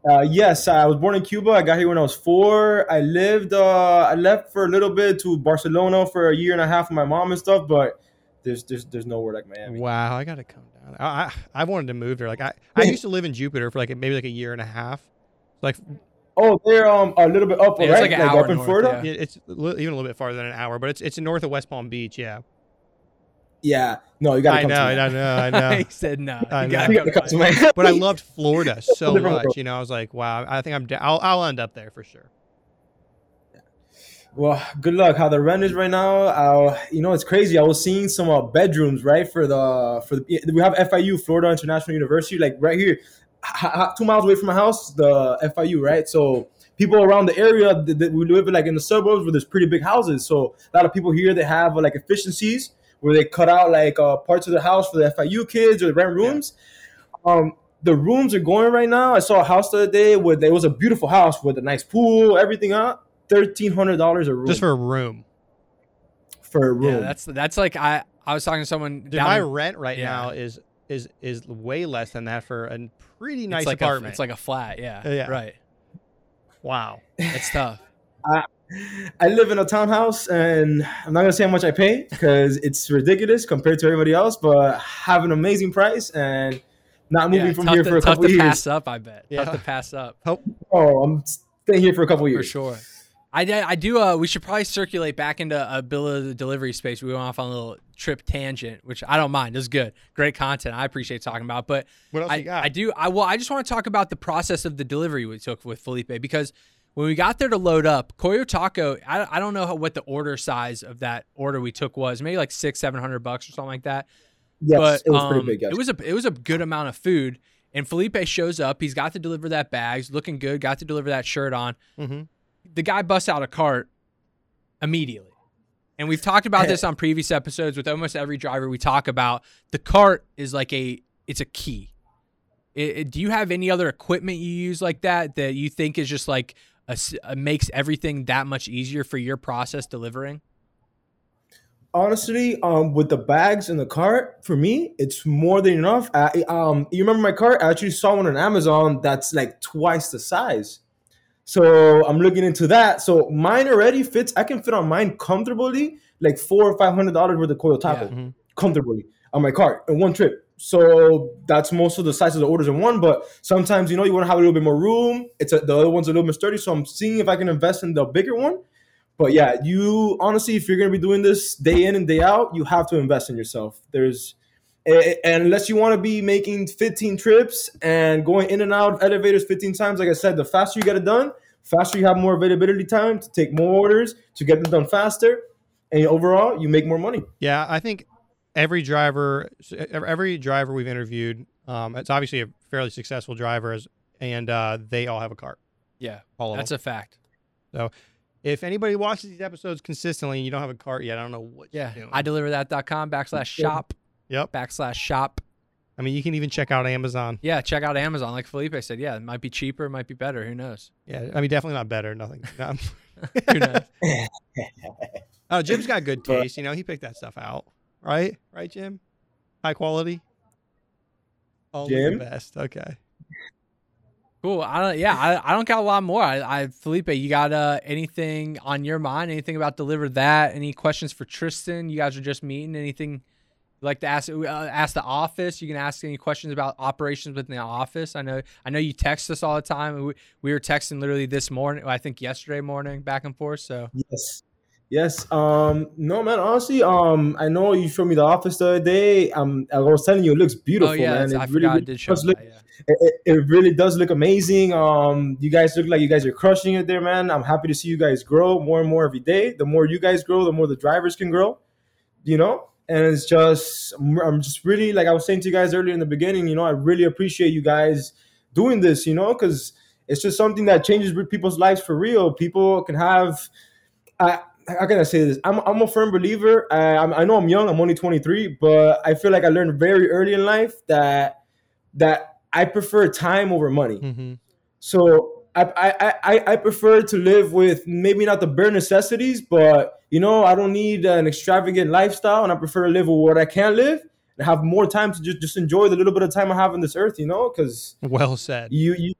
Uh, yes, I was born in Cuba. I got here when I was four. I lived. Uh, I left for a little bit to Barcelona for a year and a half with my mom and stuff. But there's there's there's nowhere like Miami. Wow, I gotta come down. I, I I wanted to move there. Like I, I used to live in Jupiter for like maybe like a year and a half. Like Oh, they're um a little bit up, Yeah, it's right? like an hour up in north, Florida. Yeah. it's li- even a little bit farther than an hour, but it's it's north of West Palm Beach. Yeah, Yeah. No, you gotta I come know, to I Miami. know, I know. he said no. I You know. gotta You gotta come to. Miami. but I loved Florida so much. You know, I was like, wow, I think I'm. Da- I'll I'll end up there for sure. Well, good luck. How the rent is right now? Uh, you know, it's crazy. I was seeing some uh, bedrooms, right, for the for the we have FIU, Florida International University, like right here, two miles away from my house, the FIU, right. So people around the area that that we live in, like in the suburbs where there's pretty big houses. So a lot of people here they have like efficiencies where they cut out like uh, parts of the house for the FIU kids or the rent rooms. Um, the rooms are going right now. I saw a house the other day where it was a beautiful house with a nice pool, everything up. Thirteen hundred dollars a room Just for a room. for a room. Yeah, that's that's like I I was talking to someone. Dude, down my in- rent right yeah. now is is is way less than that for a pretty nice it's like apartment. A, it's like a flat. Yeah. Uh, yeah. Right. wow. It's tough. I live in a townhouse, and I'm not gonna say how much I pay because it's ridiculous compared to everybody else. But have an amazing price and not moving yeah, from here to, for a tough couple to years. pass up. I bet. Yeah. Tough to pass up Oh, I'm staying here for a couple years for years. sure. I do. Uh, we should probably circulate back into a bill of the delivery space. We went off on a little trip tangent, which I don't mind. It was good, great content. I appreciate talking about. But What else I, you got? I do. I well, I just want to talk about the process of the delivery we took with Felipe because when we got there to load up, Coyo Taco, I, I don't know how, what the order size of that order we took was. Maybe like six, seven hundred bucks or something like that. Yes, but it was um, pretty big. Yes. It was a it was a good amount of food. And Felipe shows up. He's got to DeliverThat bags, looking good. Got to DeliverThat shirt on. hmm The guy busts out a cart immediately. And we've talked about this on previous episodes with almost every driver we talk about. The cart is like a it's a key. It, it- do you have any other equipment you use like that that you think is just like uh makes everything that much easier for your process delivering? Honestly, um, with the bags in the cart, for me, it's more than enough. I, um, you remember my cart? I actually saw one on Amazon that's like twice the size. So I'm looking into that. So mine already fits. I can fit on mine comfortably, like four or five hundred dollars worth of Coyo Taco, Yeah. Mhm. comfortably on my cart in one trip. So that's most of the size of the orders in one. But sometimes you know you want to have a little bit more room. It's a, the other one's a little bit sturdy. So I'm seeing if I can invest in the bigger one. but yeah, you honestly, if you're gonna be doing this day in and day out, you have to invest in yourself. There's and unless you want to be making 15 trips and going in and out of elevators 15 times, like I said, the faster you get it done, faster you have more availability time to take more orders, to get them done faster, and overall you make more money. Yeah, I think every driver, every driver we've interviewed, um, it's obviously a fairly successful driver, and uh, they all have a cart. Yeah, all that's them. a fact. So if anybody watches these episodes consistently and you don't have a cart yet, I don't know what yeah. you're doing. ideliverthat.com backslash shop. Yep. Backslash shop. I mean, you can even check out Amazon. Yeah, check out Amazon. Like Felipe said, yeah, it might be cheaper, it might be better. Who knows? Yeah, I mean, definitely not better. Nothing. Who knows? oh, Jim's got good taste. You know, he picked that stuff out, right? Right, Jim? High quality. Only Jim? the best. Okay. Cool. I don't. Yeah, I, I don't got a lot more. I, I Felipe, you got uh, anything on your mind? Anything about DeliverThat? Any questions for Tristan? You guys are just meeting. Anything you'd like to ask? Uh, ask the office. You can ask any questions about operations within the office. I know. I know you text us all the time. We, we were texting literally this morning. I think yesterday morning, back and forth. So yes. Yes. Um. No, man. Honestly, um, I know you showed me the office the other day. Um, I was telling you, it looks beautiful, oh yeah, man. It I really, forgot I really did show does that. look- yeah. it, it really does look amazing. Um, you guys look like you guys are crushing it there, man. I'm happy to see you guys grow more and more every day. The more you guys grow, the more the drivers can grow. You know, and it's just I'm just really like I was saying to you guys earlier in the beginning. You know, I really appreciate you guys doing this. You know, because it's just something that changes people's lives for real. People can have. I, how can I say this? I'm, I'm a firm believer. I, I'm, I know I'm young. I'm only 23, but I feel like I learned very early in life that that I prefer time over money. Mm-hmm. So I, I, I, I prefer to live with maybe not the bare necessities, but you know, I don't need an extravagant lifestyle, and I prefer to live with what I can live and have more time to just, just enjoy the little bit of time I have on this earth. You know, because Well said. you you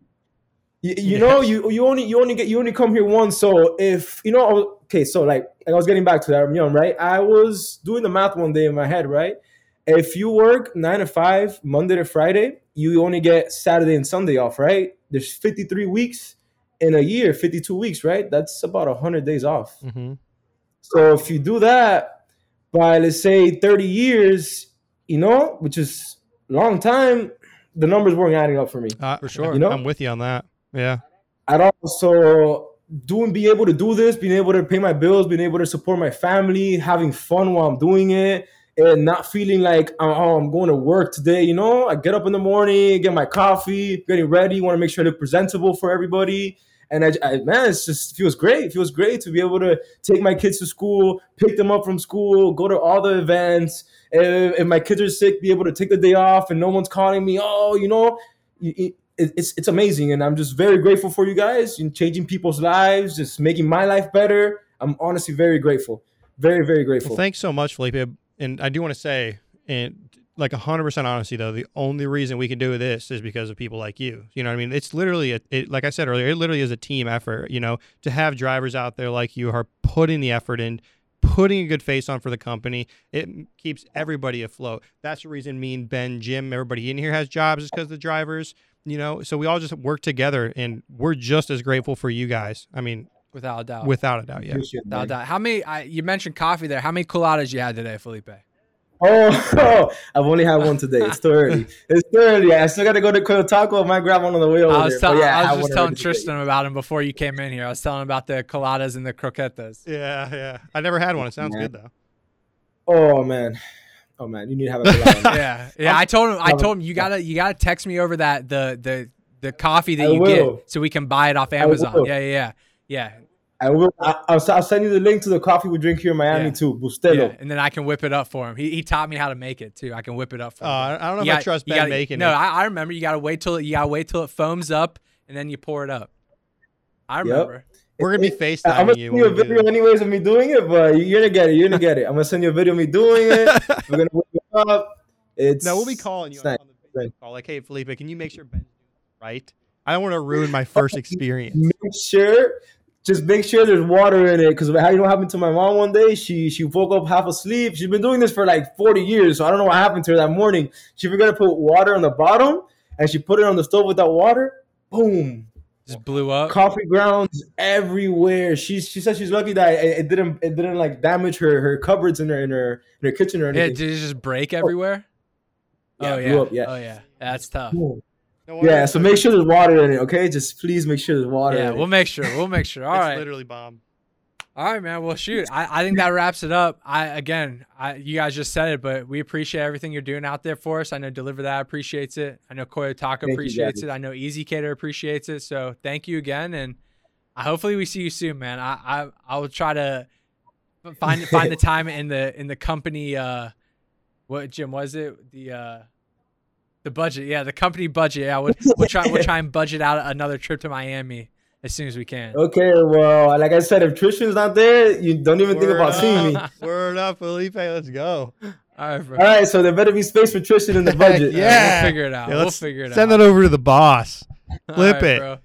you, you know you you only you only get you only come here once. So if you know, okay, so like, like I was getting back to that, I'm young, right? I was doing the math one day in my head, right? If you work nine to five, Monday to Friday, you only get Saturday and Sunday off, right? There's 53 weeks in a year, 52 weeks, right? That's about 100 days off. Mm-hmm. So if you do that by let's say 30 years, you know, which is a long time, the numbers weren't adding up for me. Uh, For sure. You know? I'm with you on that. Yeah. All. So doing being able to do this, being able to pay my bills, being able to support my family, having fun while I'm doing it, and not feeling like uh, oh I'm going to work today. You know, I get up in the morning, get my coffee, getting ready, want to make sure I look presentable for everybody. And I, I, man, it just feels great. It feels great to be able to take my kids to school, pick them up from school, go to all the events. If, if my kids are sick, be able to take the day off, and no one's calling me. Oh, you know, it's it's amazing, and I'm just very grateful for you guys and changing people's lives, just making my life better. I'm honestly very grateful, very very grateful. Well, thanks so much, Felipe. And I do want to say, and like 100% honesty, though, the only reason we can do this is because of people like you. You know what I mean? It's literally, a, it, like I said earlier, it literally is a team effort. You know, to have drivers out there like you are putting the effort in, putting a good face on for the company, it keeps everybody afloat. That's the reason me and Ben, Jim, everybody in here has jobs is because the drivers, you know, so we all just work together and we're just as grateful for you guys. I mean, Without a doubt. without a doubt, yeah. Without a doubt. How many? I, you mentioned coffee there. How many coladas you had today, Felipe? Oh, I've only had one today. It's too early. It's too early. I still got to go to Coyo Taco. I might grab one on the way over I was, there. tell- yeah, I had was just telling already today. Tristan about him before you came in here. I was telling him about the coladas and the croquetas. Yeah, yeah. I never had one. It sounds Yeah. good though. Oh man, oh man, you need to have a collab. yeah, yeah. I told him. I told him you gotta you gotta text me over that the the the coffee that I you will. get so we can buy it off Amazon. Yeah, yeah, yeah, yeah. I will. I, I'll, I'll send you the link to the coffee we drink here in Miami Yeah. too, Bustelo. yeah. And then I can whip it up for him. He, he taught me how to make it too. I can whip it up for Uh, him. I don't know if You I trust you Ben gotta- making no, it. I, I remember. You gotta wait till it, you gotta wait till it foams up, and then you pour it up. I remember. We're gonna be FaceTiming I'm gonna you send you a we do video anyways of me doing it, but you're gonna get it. You're gonna get it. I'm gonna send you a video of me doing it. We're gonna it up. It's No, we'll be calling you on, nice. on the Facebook call. Like, hey, Felipe, can you make sure Ben's right? I don't want to ruin my first experience. Make sure, just make sure there's water in it. Because how you know what happened to my mom one day? She she woke up half asleep. She's been doing this for like 40 years, so I don't know what happened to her that morning. She forgot to put water on the bottom, and she put it on the stove without water. Boom. Just blew up. coffee grounds everywhere. She she said she's lucky that it, it didn't it didn't like damage her her cupboards in her in her in her kitchen or anything. Yeah, anything. did it just break oh. everywhere? Yeah, oh yeah. up, yeah. Oh yeah. That's tough. No Yeah, so so- make sure there's water in it, okay? Just please make sure there's water. Yeah, in we'll it. make sure. We'll make sure. All it's right. literally bomb. All right, man. Well, shoot. I, I think that wraps it up. I again, I you guys just said it, but we appreciate everything you're doing out there for us. I know DeliverThat appreciates it. I know Coyo Taco appreciates it. I know ezCater appreciates it. So thank you again, and I, hopefully we see you soon, man. I I, I will try to find find the time in the in the company. Uh, what Jim was it? The uh, the budget. Yeah, the company budget. Yeah, we'll, we'll try we'll try and budget out another trip to Miami as soon as we can. Okay, well, like I said, if Tristan's not there, you don't even think Word about seeing me. up. Word up, Felipe. Let's go. All right, bro. All right, so there better be space for Tristan in the budget. Yeah. we'll figure it out. Yeah, we'll let's figure it Send out. Send that over to the boss. Flip right, it. bro.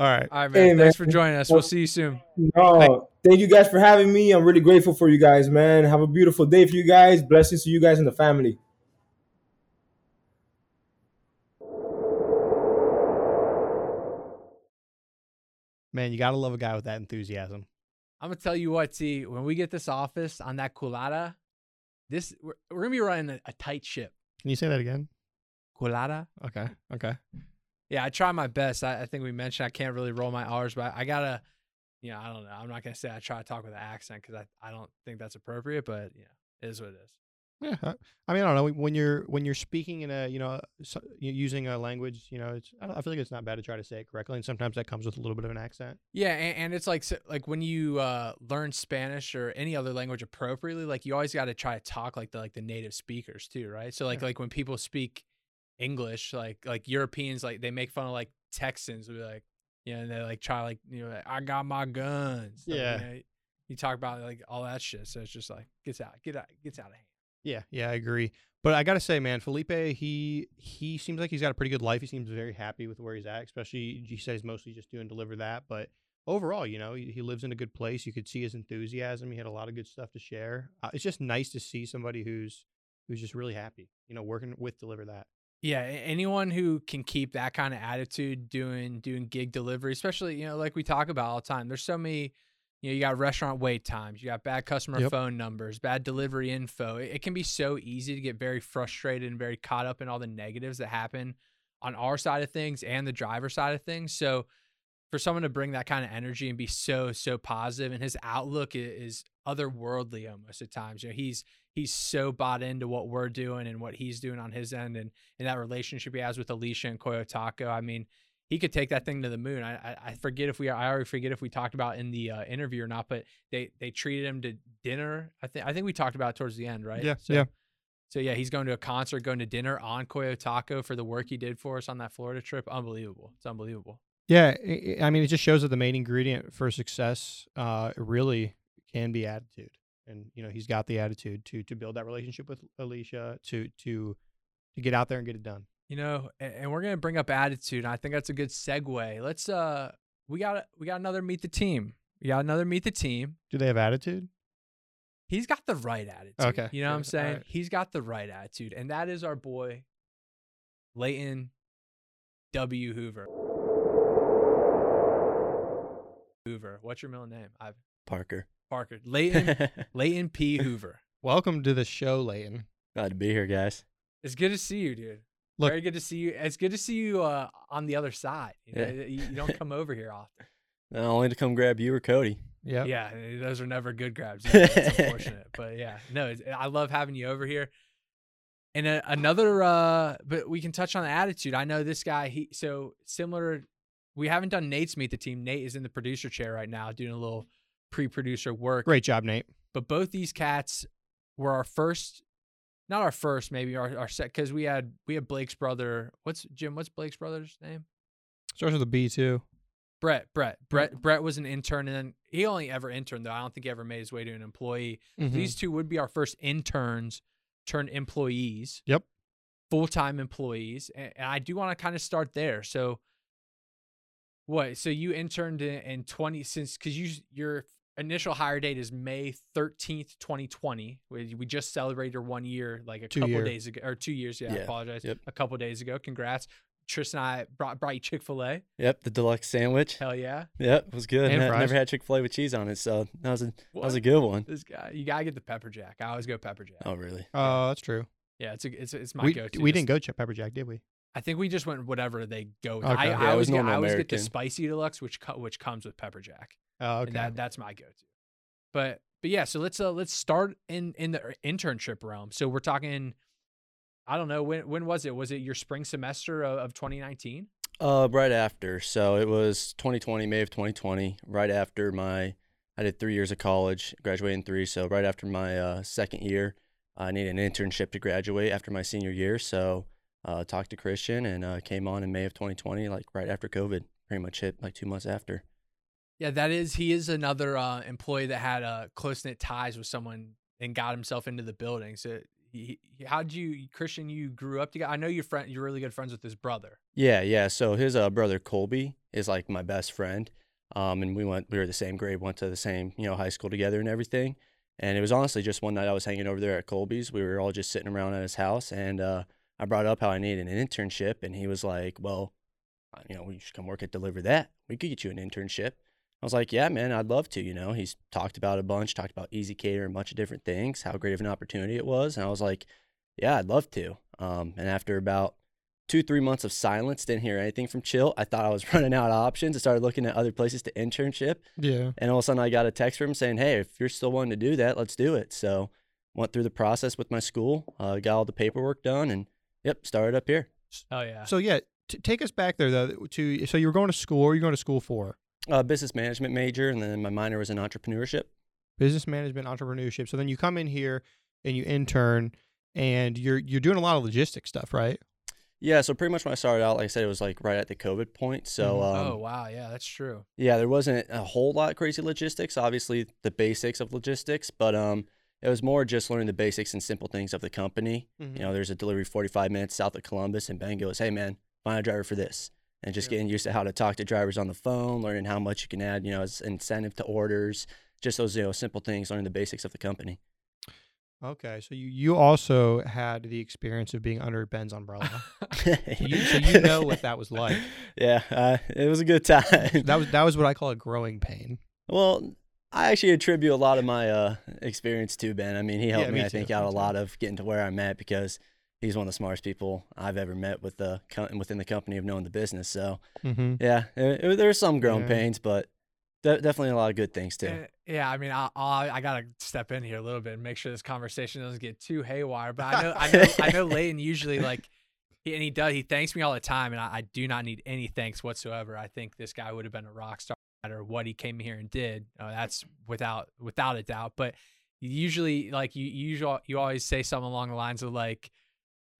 All right. All right, man. Hey, man. Thanks for joining us. We'll see you soon. No, thank you guys for having me. I'm really grateful for you guys, man. Have a beautiful day for you guys. Blessings to you guys and the family. Man, you gotta love a guy with that enthusiasm. I'm gonna tell you what, T. When we get this office on that culata, this we're, we're gonna be running a, a tight ship. Can you say that again? Culata. Okay. Okay. Yeah, I try my best. I, I think we mentioned I can't really roll my R's, but I gotta, you know, I don't know. I'm not gonna say I try to talk with an accent because I, I don't think that's appropriate, but you know, it is what it is. Yeah. I- mean, I don't know. When you're when you're speaking in a you know using a language, you know, it's I, don't, I feel like it's not bad to try to say it correctly, and sometimes that comes with a little bit of an accent. Yeah, and, and it's like like when you uh, learn Spanish or any other language appropriately, like you always got to try to talk like the like the native speakers too, right? So like Yeah. like when people speak English, like like Europeans, like they make fun of like Texans, be like, you know, and they like try like you know, like, I got my guns. Like, Yeah. you, know, you talk about like all that shit, so it's just like gets out, get out, gets out of hand. Yeah, yeah, I agree. But I gotta say, man, Felipe, he he seems like he's got a pretty good life. He seems very happy with where he's at. Especially, he says mostly just doing DeliverThat. But overall, you know, he, he lives in a good place. You could see his enthusiasm. He had a lot of good stuff to share. Uh, it's just nice to see somebody who's who's just really happy. You know, working with DeliverThat. Yeah, anyone who can keep that kind of attitude doing doing gig delivery, especially you know like we talk about all the time. There's so many, you know, you got restaurant wait times, you got bad customer Yep. phone numbers, bad delivery info. It, it can be so easy to get very frustrated and very caught up in all the negatives that happen on our side of things and the driver side of things. So for someone to bring that kind of energy and be so so positive and his outlook i- is otherworldly almost at times you know he's he's so bought into what we're doing and what he's doing on his end and and that relationship he has with alicia and coyo taco i mean he could take that thing to the moon. I i, I forget if we i already forget if we talked about in the uh, interview or not but they they treated him to dinner i think i think we talked about it towards the end right? Yeah, so, yeah. so yeah he's going to a concert going to dinner on coyo taco for the work he did for us on that florida trip. Unbelievable. It's unbelievable. Yeah, i I I mean, it just shows that the main ingredient for success, uh, really can be attitude, and you know, he's got the attitude to to build that relationship with Alicia, to to to get out there and get it done. You know, and, and we're gonna bring up attitude. And I think that's a good segue. Let's uh, we got we got another meet the team. We got another meet the team. Do they have attitude? He's got the right attitude. Okay, you know what I'm saying? right. He's got the right attitude, and that is our boy, Layton W. Hoover. Hoover. What's your middle name? I've Parker. Parker. Layton Layton P. Hoover. Welcome to the show, Layton. Glad to be here, guys. It's good to see you, dude. Look- Very good to see you. It's good to see you uh, on the other side. You, know, Yeah. you, you don't come over here often. Not only to come grab you or Cody. Yeah. Yeah, those are never good grabs. Yeah, It's unfortunate, but yeah, no, it's, I love having you over here. And a, another, uh, but we can touch on the attitude. I know this guy. He so similar. We haven't done Nate's meet the team. Nate is in the producer chair right now, doing a little pre-producer work. Great job, Nate. But both these cats were our first, not our first, maybe our our set because we had we had Blake's brother. What's Jim? What's Blake's brother's name? Starts with a B too. Brett, Brett, Brett, Brett was an intern, and then he only ever interned though. I don't think he ever made his way to an employee. Mhm. These two would be our first interns turned employees. Yep. Full time employees, and, and I do want to kind of start there. So, what? So you interned in, in twenty since because you your initial hire date is May thirteenth, twenty twenty. We, we just celebrated your one year like a Two couple year. days ago or two years. Yeah, I apologize. Yep. A couple days ago. Congrats. Tristan and I brought brought you Chick Fil A. Yep, the deluxe sandwich. Hell yeah! Yep, it was good. And Ne- fries. never had Chick Fil A with cheese on it, so that was a that was a good one. This guy, you gotta get the pepper jack. I always go pepper jack. Oh, really? Oh, that's true. Yeah, it's a, it's it's my We, go-to. we didn't go check pepper jack, did we? I think we just went whatever they go. With. Okay. I, Yeah, I always get I always get the spicy deluxe, which co- which comes with pepper jack. Oh, okay. And that that's my go-to. But but yeah, so let's uh let's start in in the internship realm. So we're talking. I don't know when when was it? Was it your spring semester of, of 2019? Uh, right after. So it was 2020, May of 2020. Right after my, I did three years of college, graduated in three. So right after my uh, second year, I needed an internship to graduate after my senior year. So uh, talked to Christian and uh, came on in May of 2020, like right after COVID. Pretty much hit like two months after. Yeah, that is he is another uh, employee that had uh, close knit ties with someone and got himself into the building. So he, he, how'd you Christian? You grew up together. I know you're friend. You're really good friends with his brother. Yeah, yeah. So his uh, brother Colby is like my best friend, um, and we went. We were the same grade, went to the same you know high school together and everything. And it was honestly just one night I was hanging over there at Colby's. We were all just sitting around at his house, and uh, I brought up how I needed an internship, and he was like, "Well, you know, we should come work at DeliverThat. We could get you an internship." I was like, "Yeah, man, I'd love to." You know, he's talked about a bunch, talked about ezCater and a bunch of different things, how great of an opportunity it was, and I was like, "Yeah, I'd love to." Um, and after about two, three months of silence, didn't hear anything from Chill. I thought I was running out of options. I started looking at other places to internship. yeah. And all of a sudden, I got a text from him saying, Hey, if you're still wanting to do that, let's do it. So, went through the process with my school, uh, got all the paperwork done, and yep, started up here. Oh yeah. So yeah, t- take us back there though to so you were going to school. What were you going to school for? Uh, business management major, and then my minor was in entrepreneurship. Business management, entrepreneurship. So then you come in here and you intern, and you're you're doing a lot of logistics stuff, right? Yeah, so pretty much when I started out, like I said, it was like right at the COVID point. So, Mhm. um, oh wow, yeah, that's true. Yeah, there wasn't a whole lot crazy logistics. Obviously, the basics of logistics, but um, it was more just learning the basics and simple things of the company. Mm-hmm. You know, there's a delivery 45 minutes south of Columbus, and Ben goes, "Hey, man, find a driver for this." And just Yeah. getting used to how to talk to drivers on the phone, learning how much you can add, you know, as incentive to orders, just those you know simple things, learning the basics of the company. Okay, so you you also had the experience of being under Ben's umbrella. you, so you know what that was like. Yeah, uh, it was a good time. that was that was what I call a growing pain. Well, I actually attribute a lot of my uh, experience to Ben. I mean, he helped Yeah, me, me I think, out a lot of getting to where I'm at because he's one of the smartest people I've ever met with the co- within the company of knowing the business. So Mm-hmm. yeah, it, it, there were some growing Yeah. pains, but de- definitely a lot of good things too. Eh, Yeah, I mean, I I, I gotta step in here a little bit and make sure this conversation doesn't get too haywire. But I know I know I know Layton usually like, he, and he does he thanks me all the time, and I, I do not need any thanks whatsoever. I think this guy would have been a rock star no matter what he came here and did. Uh, that's without without a doubt. But usually, like you usually you always say something along the lines of like.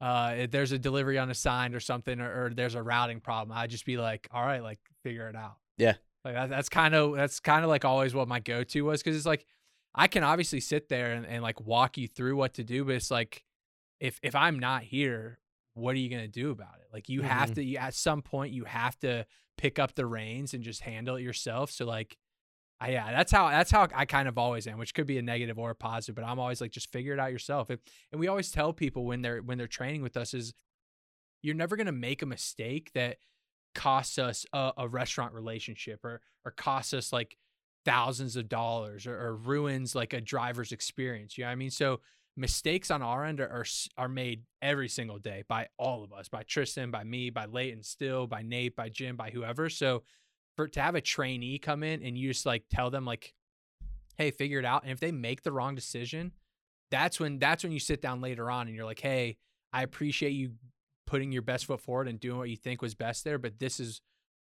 Uh, if there's a delivery unassigned or something, or, or there's a routing problem, I'd just be like, all right, like figure it out. Yeah. Like that, that's kind of that's kind of like always what my go to was because it's like I can obviously sit there and, and like walk you through what to do, but it's like if if I'm not here, what are you gonna do about it? Like you have Mhm. to you, at some point you have to pick up the reins and just handle it yourself. So like, I, yeah, that's how that's how I kind of always am, which could be a negative or a positive, but I'm always like just figure it out yourself. If, and we always tell people when they're when they're training with us is you're never gonna make a mistake that costs us a, a restaurant relationship or or costs us like thousands of dollars or, or ruins like a driver's experience. You know what I mean? So mistakes on our end are, are are made every single day by all of us, by Tristan, by me, by Layton, still by Nate, by Jim, by whoever. So for to have a trainee come in and you just like tell them like, hey, figure it out, and if they make the wrong decision, that's when that's when you sit down later on and you're like, hey, I appreciate you putting your best foot forward and doing what you think was best there, but this is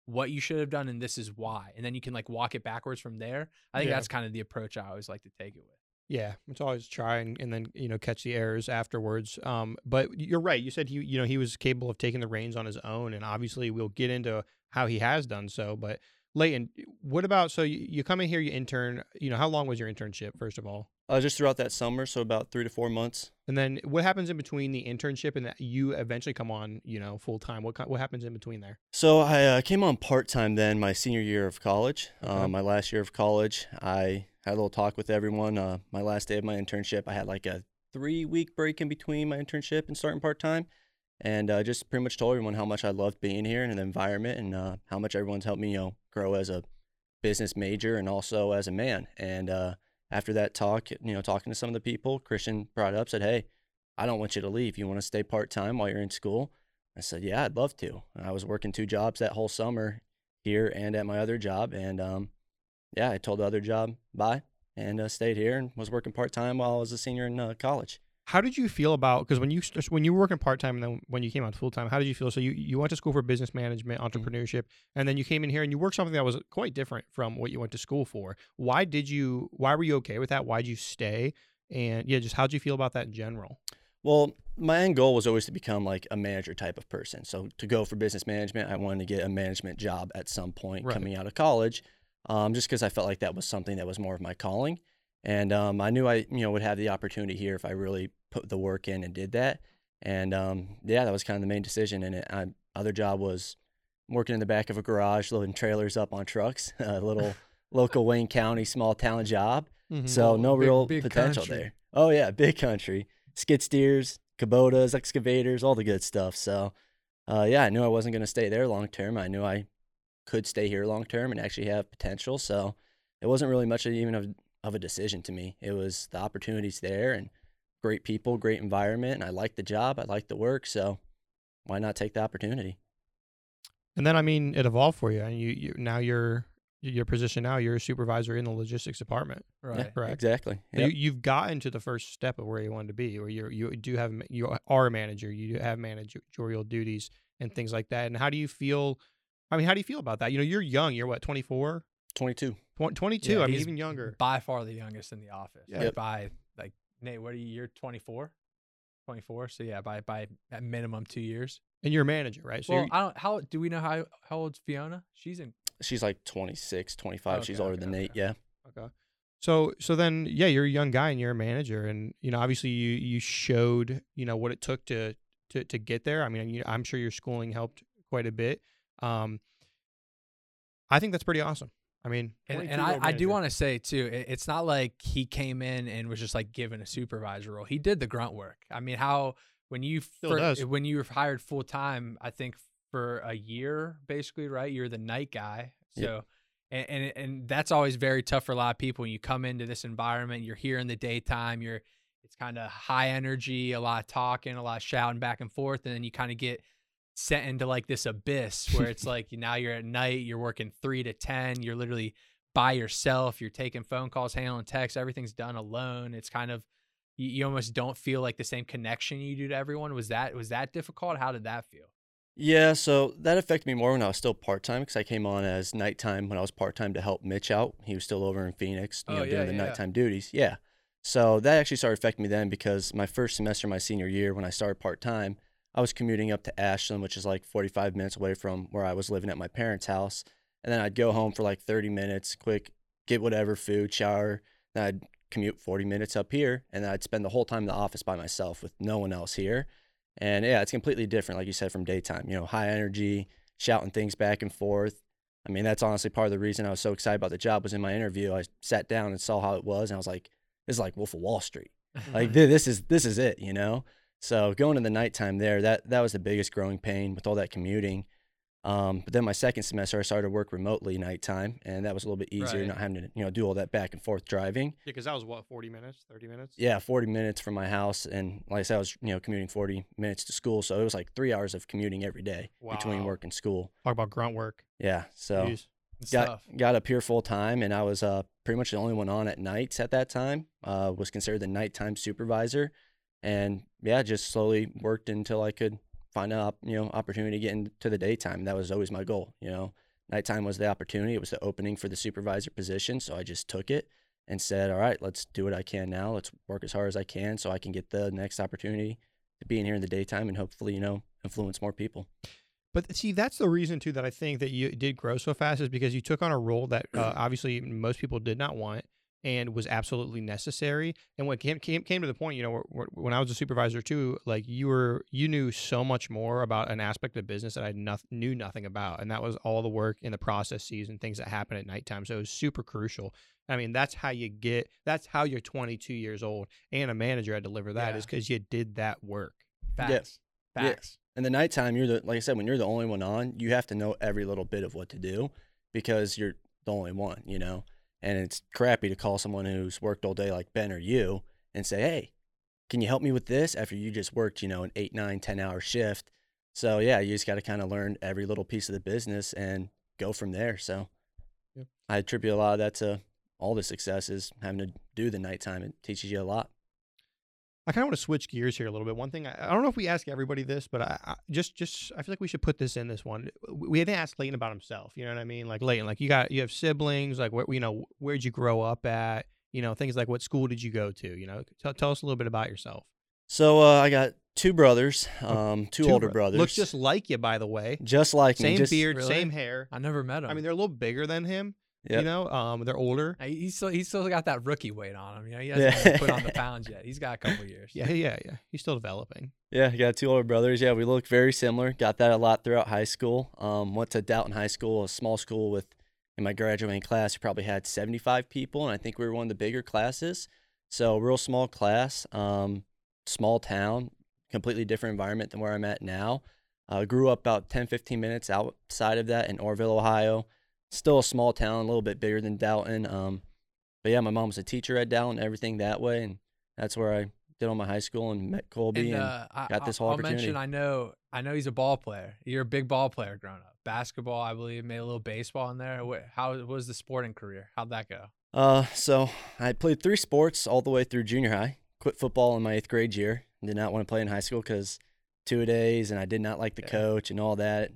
what you should have done and this is why. And then you can like walk it backwards from there. I think Yeah. that's kind of the approach I always like to take it with. Yeah, it's always try and, then you know catch the errors afterwards. Um, but you're right. You said he you know he was capable of taking the reins on his own, and obviously we'll get into how he has done so. But Layton, what about so you, you come in here, you intern. You know how long was your internship first of all, Uh, just throughout that summer, so about three to four months. and then what happens in between the internship and that you eventually come on you know full time? What what happens in between there? So I uh, came on part time then my senior year of college. Okay. Um, my last year of college, I had a little talk with everyone. Uh, my last day of my internship, I had like a three week break in between my internship and starting part time. and uh, just pretty much told everyone how much I loved being here and the environment and uh, how much everyone's helped me, you know, grow as a business major and also as a man. And uh, after that talk, you know, talking to some of the people, Christian brought up, said, "Hey, I don't want you to leave. You want to stay part time while you're in school?" I said, "Yeah, I'd love to." And I was working two jobs that whole summer here and at my other job, and um, yeah, I told the other job bye and uh, stayed here and was working part time while I was a senior in uh, college. How did you feel about because when you when you were working part time and then when you came out full time, how did you feel? So you, you went to school for business management, entrepreneurship, and then you came in here and you worked something that was quite different from what you went to school for. Why did you? Why were you okay with that? Why did you stay? And yeah, just how did you feel about that in general? Well, my end goal was always to become like a manager type of person. So to go for business management, I wanted to get a management job at some point Right. coming out of college, um, just because I felt like that was something that was more of my calling. And um, I knew I, you know, would have the opportunity here if I really put the work in and did that. And um, yeah, that was kind of the main decision. And it, I, other job was working in the back of a garage, loading trailers up on trucks, a little local Wayne County small town job. Mm-hmm. So no Big- real big potential country. there. Oh yeah, big country. Skid steers, Kubotas, excavators, all the good stuff. So uh, yeah, I knew I wasn't going to stay there long term. I knew I could stay here long term and actually have potential. So it wasn't really much of even of, of a decision to me. It was the opportunities there and great people, great environment. And I liked the job. I liked the work. So why not take the opportunity? And then I mean, it evolved for you, and you, you now you're your position now. You're a supervisor in the logistics department. Right. Yeah, correct. Exactly. Yep. You, you've gotten to the first step of where you wanted to be, where you you do have you are a manager, you do have managerial duties and things like that. And how do you feel? I mean, how do you feel about that? You know, you're young. You're what 24, 22. 22. Yeah, I mean, he's even younger. By far the youngest in the office. Yeah. Like, Yep. By like Nate, what are you? You're 24. 24. So yeah, by by at minimum two years. And you're a manager, right? So well, I don't. How do we know how how old's Fiona? She's in. She's like 26, 25. She's older okay, than Nate. Yeah. Okay. So so then yeah, you're a young guy and you're a manager and you know obviously you you showed, you know, what it took to to to get there. I mean, you, I'm sure your schooling helped quite a bit. Um I think that's pretty awesome. I mean, And, and I, I do want to say too, it, it's not like he came in and was just like given a supervisor role. He did the grunt work. I mean, how when you Still fir- when you were hired full time, I think for a year, basically, right? You're the night guy. So, and, and and that's always very tough for a lot of people. When you come into this environment, you're here in the daytime. You're it's kind of high energy, a lot of talking, a lot of shouting back and forth, and then you kind of get sent into like this abyss where it's like now you're at night, you're working three to ten, you're literally by yourself, you're taking phone calls, handling texts, everything's done alone. It's kind of you, you almost don't feel like the same connection you do to everyone. Was that was that difficult? How did that feel? Yeah, so that affected me more when I was still part time because I came on as nighttime when I was part time to help Mitch out. He was still over in Phoenix, you Oh, know, yeah, doing the yeah. nighttime duties. Yeah. So that actually started affecting me then because my first semester, my senior year, when I started part time, I was commuting up to Ashland, which is like 45 minutes away from where I was living at my parents' house. And then I'd go home for like 30 minutes, quick, get whatever food, shower. Then I'd commute 40 minutes up here, and then I'd spend the whole time in the office by myself with no one else here. And yeah, it's completely different, like you said, from daytime. You know, high energy, shouting things back and forth. I mean, that's honestly part of the reason I was so excited about the job. Was in my interview, I sat down and saw how it was, and I was like, "This is like Wolf of Wall Street. Like this is this is it," you know. So going to the nighttime there, that that was the biggest growing pain with all that commuting. Um, but then my second semester, I started to work remotely nighttime, and that was a little bit easier, Right. not having to you know do all that back and forth driving. Yeah, because that was what 40 minutes, 30 minutes. Yeah, 40 minutes from my house, and like I said, I was you know commuting 40 minutes to school, so it was like three hours of commuting every day between work and school. Talk about grunt work. Yeah, so Jeez. Got tough. got up here full time, and I was uh pretty much the only one on at nights at that time. Uh, was considered the nighttime supervisor, and yeah, just slowly worked until I could find an op- you know opportunity to get into the daytime. That was always my goal. You know, nighttime was the opportunity. It was the opening for the supervisor position, so I just took it and said, "All right, let's do what I can now. Let's work as hard as I can, so I can get the next opportunity to be in here in the daytime and hopefully you know influence more people." But see, that's the reason too that I think that you did grow so fast is because you took on a role that uh, obviously most people did not want and was absolutely necessary. And when came came, came to the point, you know, when I was a supervisor too, like you were, you knew so much more about an aspect of business that I noth- knew nothing about, and that was all the work in the processes and things that happen at nighttime. So it was super crucial. I mean, that's how you get. That's how you're 22 years old and a manager. I deliver that Yeah. is because you did that work. Facts. Yes. Facts. in the nighttime, you're the like I said, when you're the only one on, you have to know every little bit of what to do because you're the only one, you know. And it's crappy to call someone who's worked all day like Ben or you and say, "Hey, can you help me with this?" After you just worked, you know, an eight, nine, ten hour shift. So yeah, you just got to kind of learn every little piece of the business and go from there. So Yep. I attribute a lot of that to all the successes having to do the nighttime. It teaches you a lot. I kind of want to switch gears here a little bit. One thing I, I don't know if we ask everybody this, but I, I just just I feel like we should put this in this one. We we haven't asked Layton about himself. You know what I mean? Like Layton, like you got you have siblings. Like where you know where'd you grow up at? You know things like what school did you go to? You know, tell, tell us a little bit about yourself. So uh, I got two brothers, um, two, older bro- brothers. Looks just like you, by the way. just like me. Same just, beard, Really? same hair. I never met him. I mean, they're a little bigger than him. Yep. You know, um, they're older. He's still he's still got that rookie weight on him. You know, he hasn't Yeah. put on the pounds yet. He's got a couple years. Yeah, yeah, yeah. He's still developing. Yeah, I got two older brothers. Yeah, we look very similar. Got that a lot throughout high school. Um, went to Dalton High School, a small school with in my graduating class, we probably had 75 people, and I think we were one of the bigger classes. So real small class, um, small town, completely different environment than where I'm at now. Uh, grew up about 10, 15 minutes outside of that in Orrville, Ohio. Still a small town, a little bit bigger than Dalton. Um, but yeah, my mom was a teacher at Dalton, everything that way, and that's where I did all my high school and met Colby. And And, uh, I, got this I'll- whole I'll mention, opportunity. I know, I know he's a ball player. You're a big ball player growing up. Basketball, I believe, made a little baseball in there. What, how was the sporting career? How'd that go? Uh, so I played three sports all the way through junior high. Quit football in my eighth grade year. Did not want to play in high school because two a days, and I did not like the Yeah. coach and all that.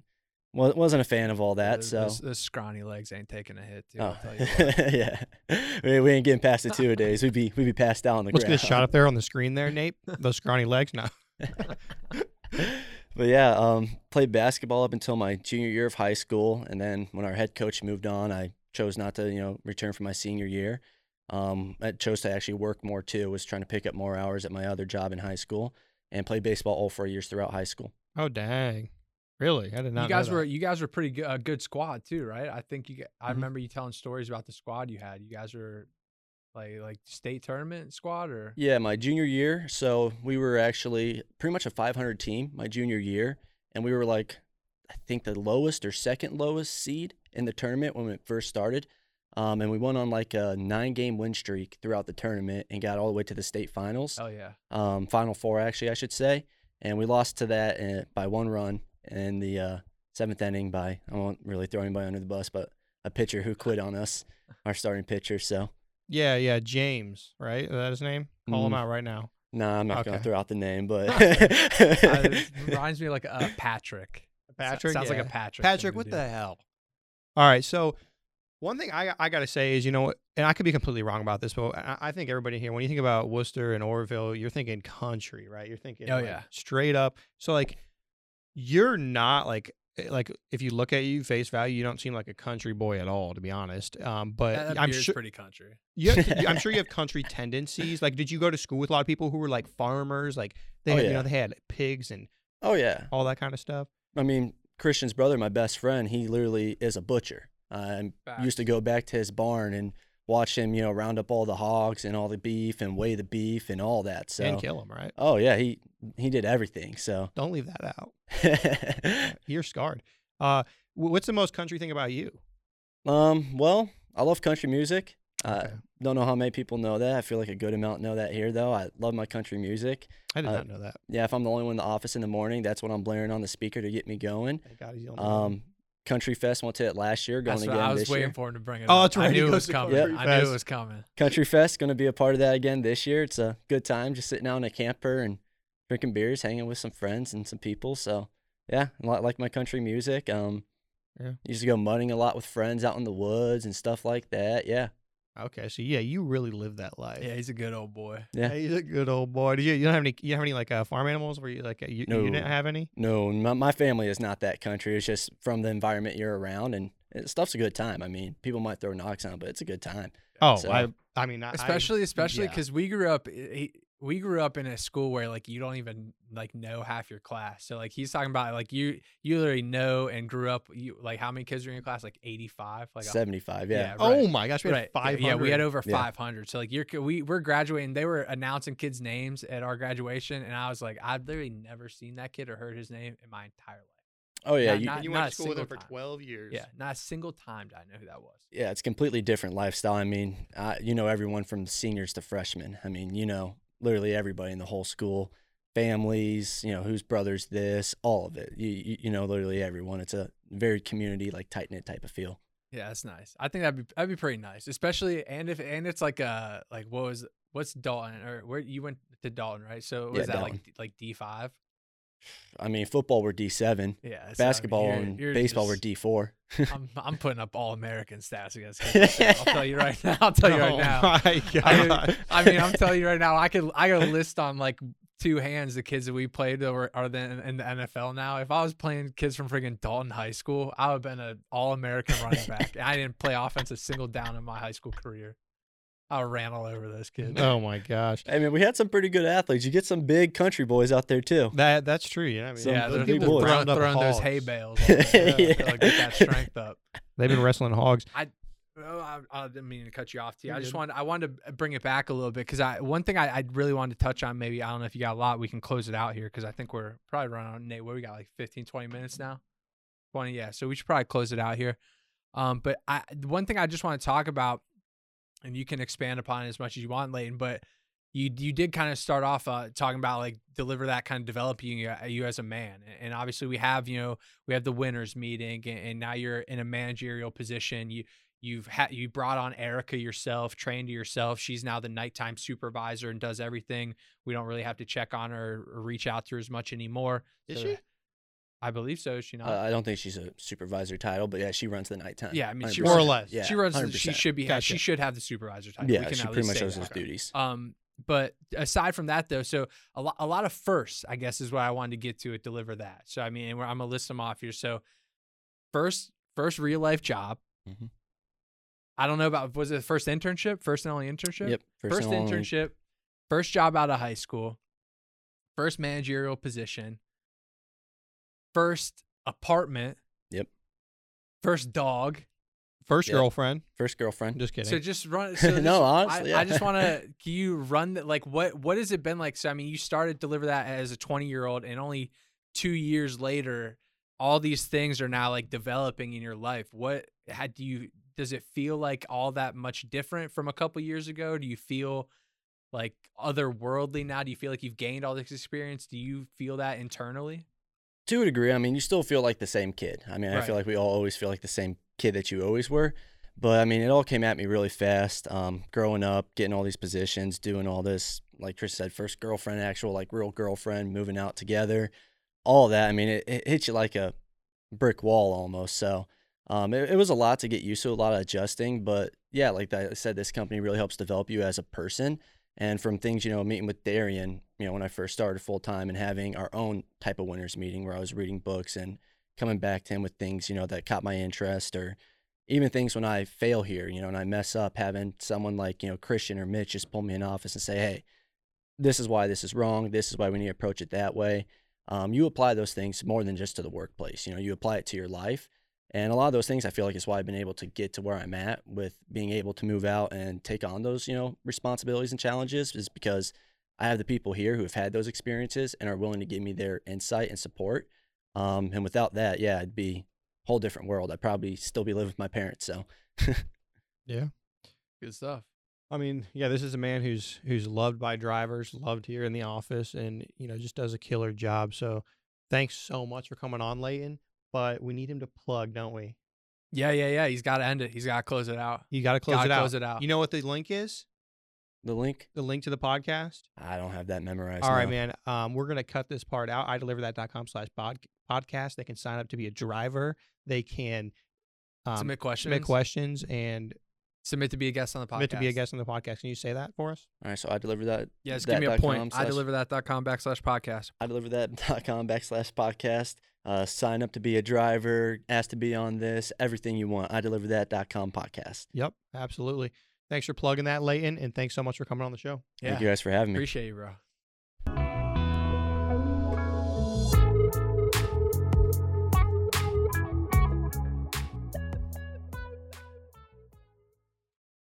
Wa- wasn't a fan of all that. Those, so those, those scrawny legs ain't taking a hit. Too, oh, I'll tell you yeah, we, we ain't getting past the two a days. We'd be we'd be passed out on the Let's get a shot up there on the screen there, Nate. Those scrawny legs. No. but yeah, um, played basketball up until my junior year of high school, and then when our head coach moved on, I chose not to, you know, return for my senior year. Um, I chose to actually work more too. Was trying to pick up more hours at my other job in high school, and played baseball all four years throughout high school. Oh dang. Really? I did not. you guys know were you guys were pretty good, a good squad too, right? I think you. g- I Mhm. remember you telling stories about the squad you had. You guys were like like state tournament squad or Yeah, my junior year. So we were actually pretty much a 500 team my junior year, and we were like, I think the lowest or second lowest seed in the tournament when it first started. Um, and we went on like a nine game win streak throughout the tournament and got all the way to the state finals, oh yeah. um, final four actually, I should say. And we lost to that uh, by one run in the uh, seventh inning by I won't really throw anybody under the bus, but a pitcher who quit on us, our starting pitcher. So Yeah, yeah. James, right? Is that his name? Call him Mhm. out right now. nah, I'm not gonna throw out the name, but Uh, it reminds me of like a Patrick. So- Patrick. sounds like a Patrick. Patrick, what do. the hell? All right, so one thing I I gotta say is, you know, and I could be completely wrong about this, but I, I think everybody here, when you think about Wooster and Orrville, you're thinking country, right? You're thinking, Oh, like, yeah. straight up. So like, you're not like eh, like if you look at you face value, you don't seem like a country boy at all, to be honest. Um, but That, that I'm sure pretty country. you have, I'm sure you have country tendencies. Like, did you go to school with a lot of people who were like farmers? Like, they Oh, had, you know they had pigs and oh yeah, all that kind of stuff. I mean, Christian's brother, my best friend, he literally is a butcher. I used to go back to his barn and watch him, you know, round up all the hogs and all the beef and weigh the beef and all that. So, and kill him, right? oh yeah, he he did everything. So, Don't leave that out. You're scarred. Uh, what's the most country thing about you? um, well, I love country music. I Okay. don't know how many people know that. I feel like a good amount know that here, though. I love my country music. I did Uh, not know that. Yeah, if I'm the only one in the office in the morning, that's what I'm blaring on the speaker to get me going. Thank God he's the only one. Um, Country Fest went to it last year, going That's what again I was this waiting year. for him to bring it Oh, up. that's right, I he knew it was coming. Country I knew it was coming. Country Fest going to be a part of that again this year. It's a good time, just sitting out in a camper and drinking beers, hanging with some friends and some people. So yeah, a lot like my country music. Um, Yeah. used to go mudding a lot with friends out in the woods and stuff like that. Yeah, okay, so yeah, you really live that life. Yeah, he's a good old boy. yeah. Hey, he's a good old boy. Did you? You don't have any? You have any like uh, farm animals? Where you like uh, you, you didn't have any? No, my, my family is not that country. It's just from the environment you're around, and it, stuff's a good time. I mean, people might throw knocks on, but it's a good time. Oh, So- I I mean, I, Especially, especially yeah. because we grew up. He, we grew up in a school where like you don't even like know half your class. So like he's talking about like you you literally know and grew up you like how many kids are in your class? Like eighty five? Like 75, yeah. Yeah, Oh my gosh, we had Right. five Yeah, we had over Yeah. 500. So like you're we we're graduating. They were announcing kids' names at our graduation, and I was like, I've literally never seen that kid or heard his name in my entire life. Oh yeah, Not- you, not- you went to school with him single for time. 12 years. Yeah, not a single time did I know who that was. yeah, it's completely different lifestyle. I mean, uh, you know everyone from seniors to freshmen. I mean, you know literally everybody in the whole school, families, you know whose brothers this, all of it. You you, you know literally everyone. It's a very community like tight knit type of feel. Yeah, that's nice. I think that'd be that'd be pretty nice, especially and if and it's like uh like what was what's Dalton or where you went to Dalton right? So Yeah, was that Dalton. like like D five? I mean, football we're D seven, Yeah, so, I mean, basketball you're- and you're baseball we're D four. I'm I'm putting up all American stats against. right. I'll tell you right now. I'll tell you right oh now. my I god. mean, I mean, I'm telling you right now, I could I could list on like two hands the kids that we played that were are then in the NFL now. If I was playing kids from freaking Dalton High School, I would have been an all American running back. And I didn't play offense a single down in my high school career. I ran all over those kids. oh my gosh. I mean, we had some pretty good athletes. You get some big country boys out there too. That that's true. Yeah, I mean, Some yeah, those they're people throwing, throwing those hay bales. yeah, yeah. get that strength up. They've been wrestling hogs. Oh, I, I didn't mean to cut you off, T. I You're just good. wanted I wanted to bring it back a little bit because I one thing I, I really wanted to touch on maybe I don't know if you got a lot we can close it out here because I think we're probably running on Nate what we got like 15 20 minutes now 20 yeah so we should probably close it out here um but I one thing I just want to talk about and you can expand upon it as much as you want Layton but you you did kind of start off uh, talking about like DeliverThat kind of develop you you as a man and, and obviously we have you know we have the winners meeting and, and now you're in a managerial position. You you've had you brought on Erica yourself trained yourself. She's now the nighttime supervisor and does everything. We don't really have to check on her or reach out to her as much anymore. Is So- she? I believe so is she not Uh, I don't think she's a supervisor title, but yeah, she runs the nighttime. Yeah, I mean, she 100%. More or runs- less. Yeah, she runs the- she 100%. should be Gotcha. she should have the supervisor title We Yeah, can she at pretty least much say does that. those duties. Um, but aside from that, though, so a lot, a lot of firsts, I guess, is what I wanted to get to. It DeliverThat. So I mean, and I'm gonna list them off here. So first, first real life job. Mm-hmm. I don't know about was it the first internship, first and only internship? Yep. First, and only- internship, first job out of high school, first managerial position, first apartment. Yep. First dog. First Yeah. girlfriend. First girlfriend. Just kidding. So just run. So No, honestly, I, I just want to. Can you run that? Like, what what has it been like? So I mean, you started DeliverThat as a 20 year old, and only two years later, all these things are now like developing in your life. What had do you? Does it feel like all that much different from a couple years ago? Do you feel like otherworldly now? Do you feel like you've gained all this experience? Do you feel that internally? To a degree, I mean, you still feel like the same kid. I mean, I feel like we all always feel like the same kid that you always were. But I mean, it all came at me really fast. Um, growing up, getting all these positions, doing all this, like Chris said, first girlfriend, actual like real girlfriend, moving out together, all that. I mean, it, it hits you like a brick wall almost. So um, it, it was a lot to get used to, a lot of adjusting. But yeah, like I said, this company really helps develop you as a person. And from things, you know, meeting with Darian, you know, when I first started full time and having our own type of winners meeting where I was reading books and coming back to him with things, you know, that caught my interest or even things when I fail here, you know, and I mess up, having someone like, you know, Christian or Mitch just pull me in office and say, hey, this is why this is wrong. This is why we need to approach it that way. Um, you apply those things more than just to the workplace. You know, you apply it to your life. And a lot of those things I feel like is why I've been able to get to where I'm at with being able to move out and take on those, you know, responsibilities and challenges is because I have the people here who have had those experiences and are willing to give me their insight and support. Um, and without that, yeah, it'd be a whole different world. I'd probably still be living with my parents. So yeah. Good stuff. I mean, yeah, this is a man who's who's loved by drivers, loved here in the office, and you know just does a killer job. So, thanks so much for coming on, Layton. But we need him to plug, don't we? Yeah, yeah, yeah. He's got to end it. He's got to close it out. You got to close Gotta it out. close it out. You know what the link is? the link, The link to the podcast. I don't have that memorized. All right, no. man. Um, we're gonna cut this part out. ideliverthat.com slash pod podcast. They can sign up to be a driver. They can um, submit questions. submit questions and Submit to be a guest on the podcast. submit to be a guest on the podcast. Can you say that for us? All right, so I deliver that. Yeah, just that give me a point. com I slash- deliver that.com backslash podcast. ideliverthat.com backslash podcast. Uh, sign up to be a driver, ask to be on this, everything you want. ideliverthat.com podcast. Yep, absolutely. Thanks for plugging that, Layton, and thanks so much for coming on the show. Yeah. Thank you guys for having me. Appreciate you, bro.